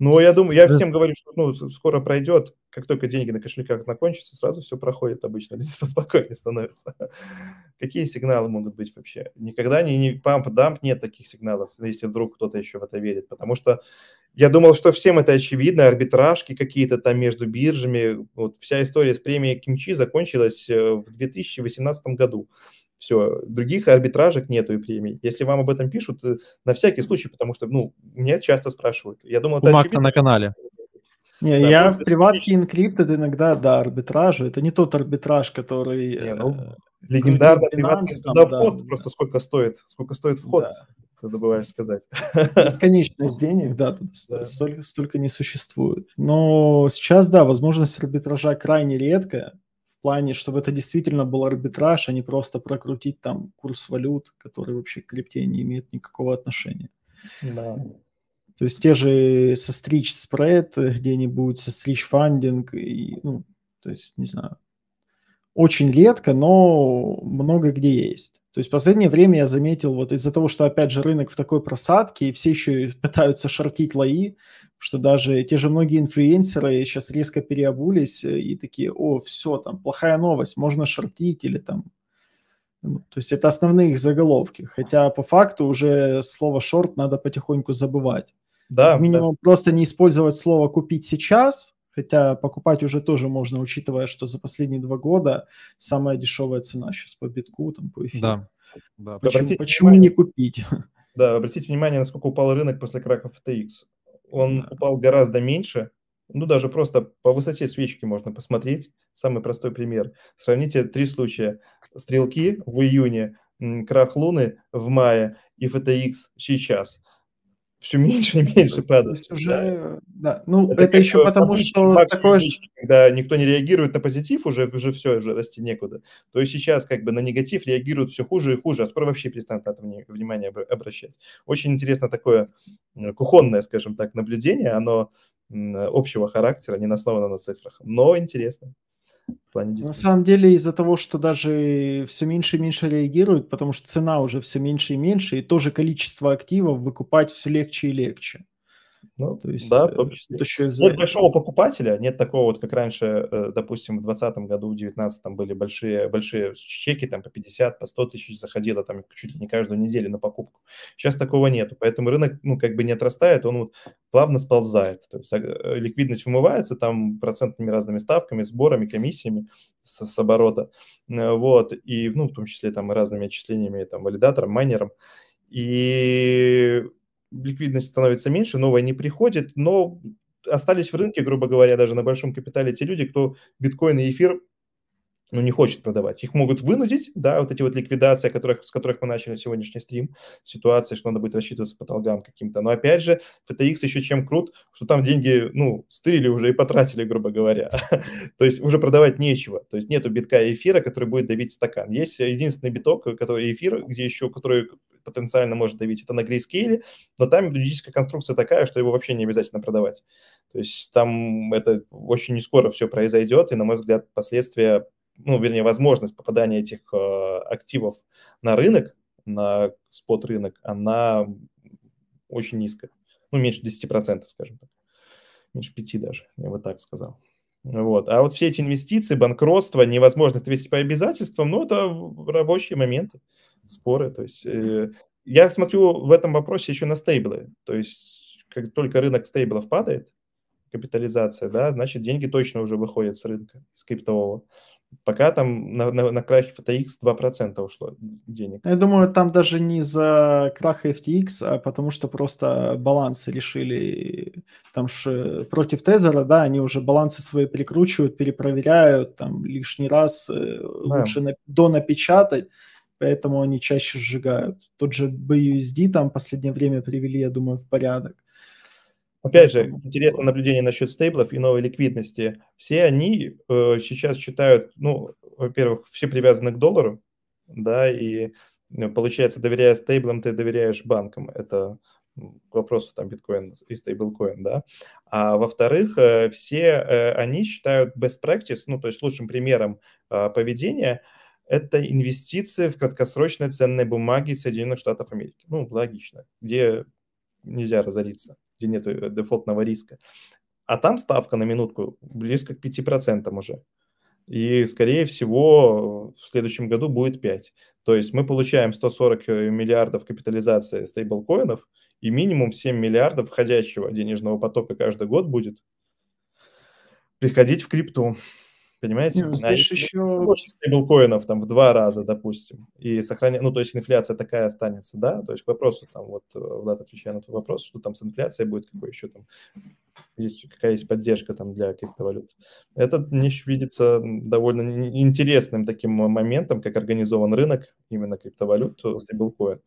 Ну, я думаю, я всем говорю, что ну, скоро пройдет, как только деньги на кошельках закончатся, сразу все проходит обычно, люди поспокойнее становятся. Какие сигналы могут быть вообще? Никогда не, не памп-дамп нет таких сигналов, если вдруг кто-то еще в это верит, потому что я думал, что всем это очевидно, арбитражки какие-то там между биржами, вот вся история с премией Кимчи закончилась э, в 2018 году. Все, других арбитражек нету и премий. Если вам об этом пишут, э, на всякий случай, потому что, ну, меня часто спрашивают. Я думал, У Макса на канале. Не, да, я в приватке Encrypted иногда, да, арбитражу. Это не тот арбитраж, который... Не, ну, э, легендарный приватный туда да, вход, да. просто сколько стоит, сколько стоит вход, да. ты забываешь сказать. Бесконечность денег, да, тут да. Столько, столько не существует. Но сейчас, да, возможность арбитража крайне редкая плане, чтобы это действительно был арбитраж, а не просто прокрутить там курс валют, который вообще к крипте не имеет никакого отношения. Да. То есть те же состричь спред где-нибудь, состричь фандинг, и, ну, то есть, не знаю, очень редко, но много где есть. То есть в последнее время я заметил, вот из-за того, что, опять же, рынок в такой просадке, и все еще пытаются шортить лои, что даже те же многие инфлюенсеры сейчас резко переобулись э, и такие, о, все, там, плохая новость, можно шортить или там... Ну, то есть это основные их заголовки. Хотя по факту уже слово шорт надо потихоньку забывать. Да, минимум да. просто не использовать слово купить сейчас, хотя покупать уже тоже можно, учитывая, что за последние два года самая дешевая цена сейчас по битку, там, по эфиру. Да. да. Почему, почему не купить? Да, обратите внимание, насколько упал рынок после краха FTX он да. упал гораздо меньше. Ну, даже просто по высоте свечки можно посмотреть. Самый простой пример. Сравните три случая. Стрелки в июне, крах Луны в мае и FTX сейчас все меньше и меньше падает. Уже, да. Ну, это, это еще потому, что такое... когда никто не реагирует на позитив, уже, уже все, уже расти некуда. То есть сейчас как бы на негатив реагируют все хуже и хуже, а скоро вообще перестанут на это внимание обращать. Очень интересно такое кухонное, скажем так, наблюдение, оно общего характера, не основано на цифрах, но интересно плане дискуссии. На самом деле из-за того, что даже все меньше и меньше реагируют, потому что цена уже все меньше и меньше, и тоже количество активов выкупать все легче и легче. Ну, То есть, да, в том э, числе. Еще из нет большого покупателя, нет такого вот, как раньше, э, допустим, в 2020 году, в 2019 были большие, большие чеки, там по 50, по 100 тысяч заходило там чуть ли не каждую неделю на покупку. Сейчас такого нету, поэтому рынок, ну, как бы не отрастает, он вот плавно сползает. То есть э, ликвидность вымывается там процентными разными ставками, сборами, комиссиями с, с оборота, вот, и, ну, в том числе там разными отчислениями, там, валидаторам, майнерам, и ликвидность становится меньше, новая не приходит, но остались в рынке, грубо говоря, даже на большом капитале те люди, кто биткоин и эфир ну, не хочет продавать. Их могут вынудить, да, вот эти вот ликвидации, которых, с которых мы начали сегодняшний стрим, ситуация, что надо будет рассчитываться по долгам каким-то. Но опять же, FTX еще чем крут, что там деньги, ну, стырили уже и потратили, грубо говоря. То есть уже продавать нечего. То есть нету битка и эфира, который будет давить стакан. Есть единственный биток, который эфир, где еще, который потенциально может давить, это на грейскейле, но там юридическая конструкция такая, что его вообще не обязательно продавать. То есть там это очень не скоро все произойдет, и, на мой взгляд, последствия, ну, вернее, возможность попадания этих э, активов на рынок, на спот-рынок, она очень низкая. ну, меньше 10%, скажем так, меньше 5 даже, я бы так сказал. Вот. А вот все эти инвестиции, банкротство, невозможно ответить по обязательствам, ну, это рабочие моменты, споры. То есть э, я смотрю в этом вопросе еще на стейблы. То есть как только рынок стейблов падает, капитализация, да, значит, деньги точно уже выходят с рынка, с криптового. Пока там на, на, на крахе FTX 2% ушло денег. Я думаю, там даже не за краха FTX, а потому что просто балансы решили, там же против Тезера, да, они уже балансы свои перекручивают, перепроверяют, там лишний раз э, да. лучше на, донапечатать, поэтому они чаще сжигают. Тот же BUSD там в последнее время привели, я думаю, в порядок. Опять же, интересное наблюдение насчет стейблов и новой ликвидности. Все они э, сейчас считают, ну, во-первых, все привязаны к доллару, да, и ну, получается, доверяя стейблам, ты доверяешь банкам. Это к вопросу там биткоин и стейблкоин, да. А во-вторых, э, все э, они считают best practice, ну, то есть лучшим примером э, поведения это инвестиции в краткосрочные ценные бумаги Соединенных Штатов Америки. Ну, логично, где нельзя разориться где нет э, дефолтного риска. А там ставка на минутку близко к 5% уже. И, скорее всего, в следующем году будет 5. То есть мы получаем 140 э, миллиардов капитализации стейблкоинов, и минимум 7 миллиардов входящего денежного потока каждый год будет приходить в крипту. Понимаете? Ну, здесь а еще... Больше стейблкоинов там в два раза, допустим, и сохраня... ну, то есть инфляция такая останется, да, то есть к вопросу, там, вот, э, Влад, отвечая на твой вопрос, что там с инфляцией будет, какой еще там, есть, какая есть поддержка там для криптовалют. Это мне видится довольно интересным таким моментом, как организован рынок именно криптовалют, э, стейблкоин,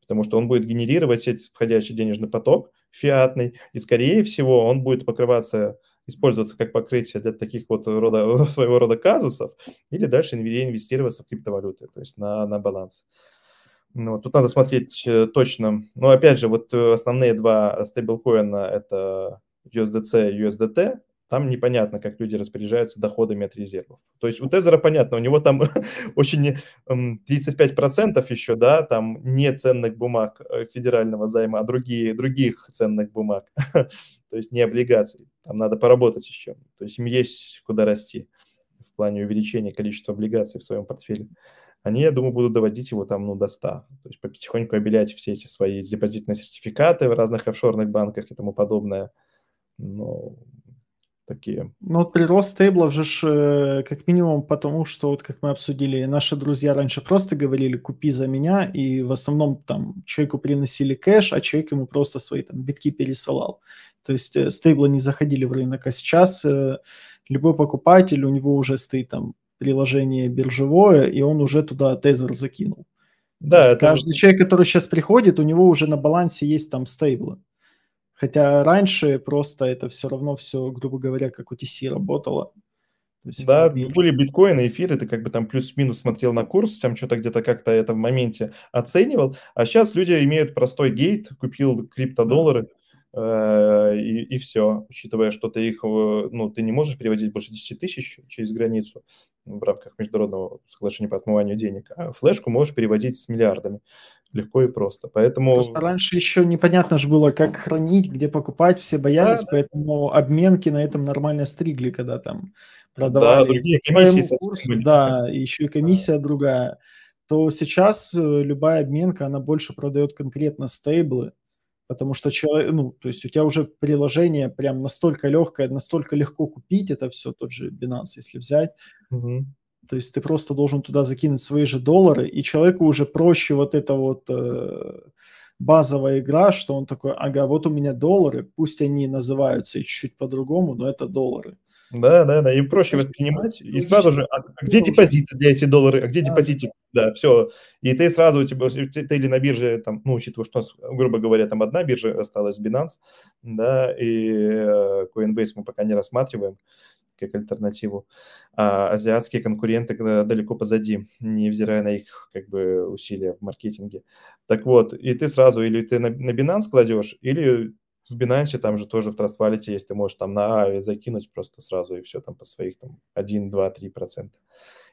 потому что он будет генерировать входящий денежный поток фиатный, и, скорее всего, он будет покрываться использоваться как покрытие для таких вот рода, своего рода казусов, или дальше инвестироваться в криптовалюты, то есть на, на баланс. Ну, тут надо смотреть э, точно. Но опять же, вот э, основные два стейблкоина – это USDC и USDT. Там непонятно, как люди распоряжаются доходами от резервов. То есть у Тезера понятно, у него там очень 35% еще, да, там не ценных бумаг э, федерального займа, а другие, других ценных бумаг, то есть не облигаций. Там надо поработать еще. То есть им есть куда расти в плане увеличения количества облигаций в своем портфеле. Они, я думаю, будут доводить его там, ну, до 100. То есть потихоньку обелять все эти свои депозитные сертификаты в разных офшорных банках и тому подобное. Ну, такие. Ну, вот прирост стейблов же э, как минимум потому, что, вот как мы обсудили, наши друзья раньше просто говорили «купи за меня», и в основном там человеку приносили кэш, а человек ему просто свои там битки пересылал. То есть э, стейблы не заходили в рынок, а сейчас э, любой покупатель, у него уже стоит там приложение биржевое, и он уже туда тезер закинул. Да, это... Каждый человек, который сейчас приходит, у него уже на балансе есть там стейблы. Хотя раньше просто это все равно все, грубо говоря, как OTC работало. есть, да, были биткоины, эфиры, ты как бы там плюс-минус смотрел на курс, там что-то где-то как-то это в моменте оценивал, а сейчас люди имеют простой гейт, купил криптодоллары, и, и все, учитывая, что ты их, э, ну, ты не можешь переводить больше 10 тысяч через границу в рамках международного соглашения по отмыванию денег, а флешку можешь переводить с миллиардами легко и просто. Поэтому... Просто раньше еще непонятно же было, как хранить, где покупать, все боялись, да, поэтому обменки на этом нормально стригли, когда там продавали. Да, другие комиссии курс, Да, еще и комиссия да. другая. То сейчас э, любая обменка, она больше продает конкретно стейблы, потому что человек, ну, то есть у тебя уже приложение прям настолько легкое, настолько легко купить это все, тот же Binance, если взять. Угу. То есть ты просто должен туда закинуть свои же доллары, и человеку уже проще вот это вот э, базовая игра, что он такой, ага, вот у меня доллары, пусть они называются чуть-чуть по-другому, но это доллары. Да, да, да, им проще воспринимать. И сразу же, а где депозиты для эти доллары, а где депозиты? Да, все. И ты сразу, типа, ты или на бирже, там, ну, учитывая, что у нас, грубо говоря, там одна биржа осталась, Binance, да, и э, Coinbase мы пока не рассматриваем как альтернативу. А азиатские конкуренты далеко позади, невзирая на их как бы усилия в маркетинге. Так вот, и ты сразу или ты на Binance кладешь, или в Binance там же тоже в Trust Wallet есть, ты можешь там на Aave закинуть просто сразу и все там по своих там 1, 2, 3 процента.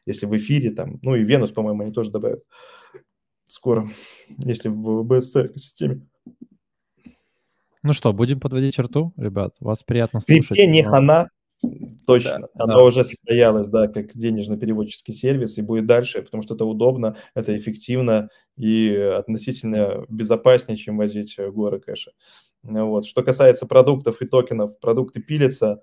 Если в эфире там, ну и Венус, по-моему, они тоже добавят скоро, если в BSC системе. Ну что, будем подводить черту, ребят? Вас приятно слушать. Крипте не но... хана, точно. Да, Она да. уже состоялась, да, как денежно-переводческий сервис и будет дальше, потому что это удобно, это эффективно и относительно безопаснее, чем возить горы кэша. Вот. Что касается продуктов и токенов, продукты пилятся,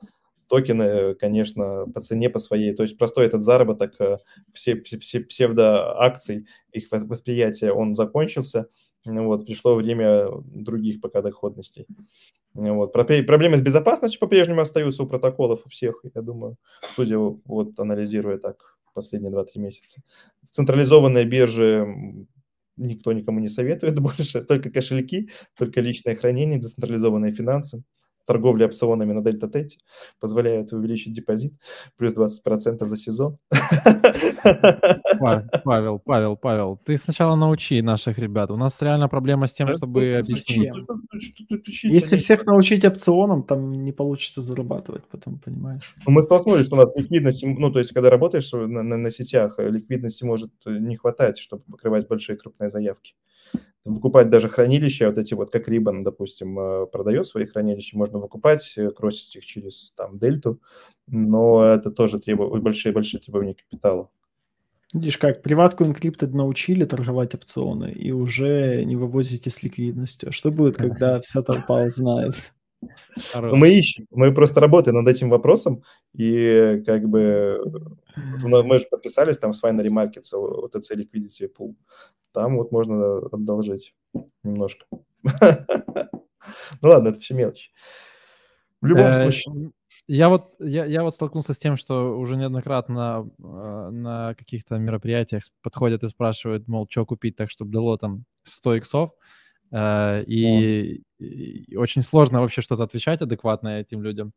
токены, конечно, по цене по своей. То есть простой этот заработок, э, псевдоакций, их восприятие, он закончился. Вот, пришло время других пока доходностей. Вот. Проблемы с безопасностью по-прежнему остаются у протоколов у всех, я думаю, судя вот анализируя так последние 2-3 месяца. Централизованные биржи никто никому не советует больше, только кошельки, только личное хранение, децентрализованные финансы торговля опционами на Дельта Тете позволяет увеличить депозит плюс 20% за сезон. Павел, Павел, Павел, ты сначала научи наших ребят. У нас реально проблема с тем, чтобы объяснить. Если всех научить опционам, там не получится зарабатывать потом, понимаешь? Ну, мы столкнулись, что у нас ликвидности, ну, то есть, когда работаешь на, на, на сетях, ликвидности может не хватать, чтобы покрывать большие крупные заявки выкупать даже хранилища, вот эти вот, как Ribbon, допустим, э, продает свои хранилища, можно выкупать, э, кросить их через там дельту, но это тоже требует большие-большие требования капитала. Видишь, как приватку Encrypted научили торговать опционы и уже не вывозите с ликвидностью. Что будет, когда вся толпа узнает? Ну, мы ищем, мы просто работаем над этим вопросом, и как бы мы же подписались там с Finery Markets, OTC Liquidity Pool, там вот можно одолжить немножко. Ну ладно, это все мелочи. В любом э, случае. Я вот, я, я вот столкнулся с тем, что уже неоднократно э, на каких-то мероприятиях подходят и спрашивают, мол, что купить так, чтобы дало там 100 иксов. Э, и, и очень сложно вообще что-то отвечать адекватно этим людям.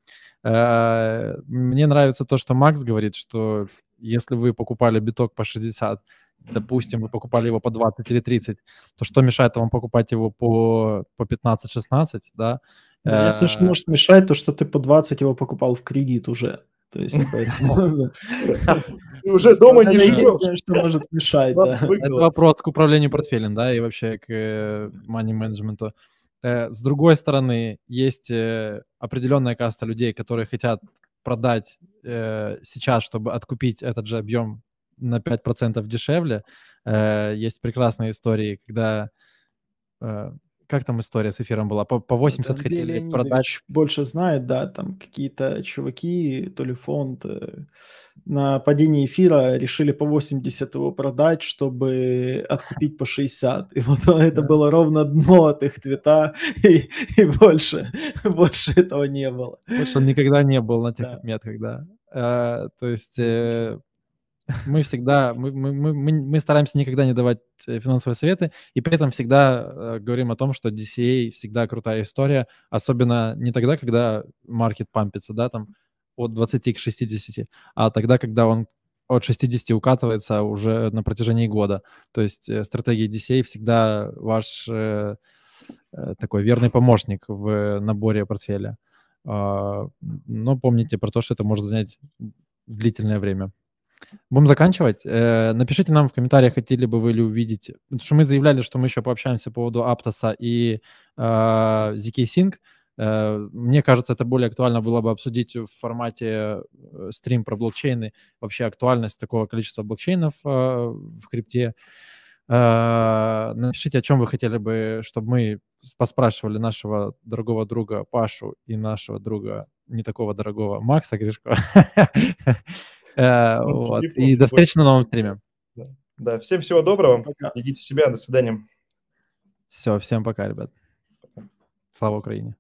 Э, мне нравится то, что Макс говорит, что если вы покупали биток по 60, допустим, вы покупали его по 20 или 30, то что мешает вам покупать его по, по 15-16, да? Ну, если что может мешать, то что ты по 20 его покупал в кредит уже. То есть, уже дома не живешь. что может мешать. Это вопрос к управлению портфелем, да, и вообще к э, money менеджменту. Э, с другой стороны, есть э, определенная каста людей, которые хотят продать сейчас, чтобы откупить этот же объем на 5% дешевле. Есть прекрасные истории, когда как там история с эфиром была? По, по 80 Это хотели Леонидович продать. больше знает, да, там какие-то чуваки, то ли фонд, э, на падении эфира решили по 80 его продать, чтобы откупить по 60. И вот это да. было ровно дно от их твита, и, и больше, больше этого не было. Больше он никогда не был на тех да. отметках, да. А, то есть э, мы всегда, мы, мы, мы, мы стараемся никогда не давать э, финансовые советы, и при этом всегда э, говорим о том, что DCA всегда крутая история, особенно не тогда, когда маркет пампится, да, там от 20 к 60, а тогда, когда он от 60 укатывается уже на протяжении года. То есть э, стратегия DCA всегда ваш э, э, такой верный помощник в наборе портфеля. Э, но помните про то, что это может занять длительное время. Будем заканчивать. Э, напишите нам в комментариях, хотели бы вы ли увидеть, потому что мы заявляли, что мы еще пообщаемся по поводу Аптоса и э, ZK Sync. Э, мне кажется, это более актуально было бы обсудить в формате стрим про блокчейны, вообще актуальность такого количества блокчейнов в крипте. Напишите, о чем вы хотели бы, чтобы мы поспрашивали нашего дорогого друга Пашу и нашего друга не такого дорогого Макса Гришко. Э, вот. И до встречи на новом стриме. Да, всем всего доброго. Берегите себя. До свидания. Все, всем пока, ребят. Слава Украине.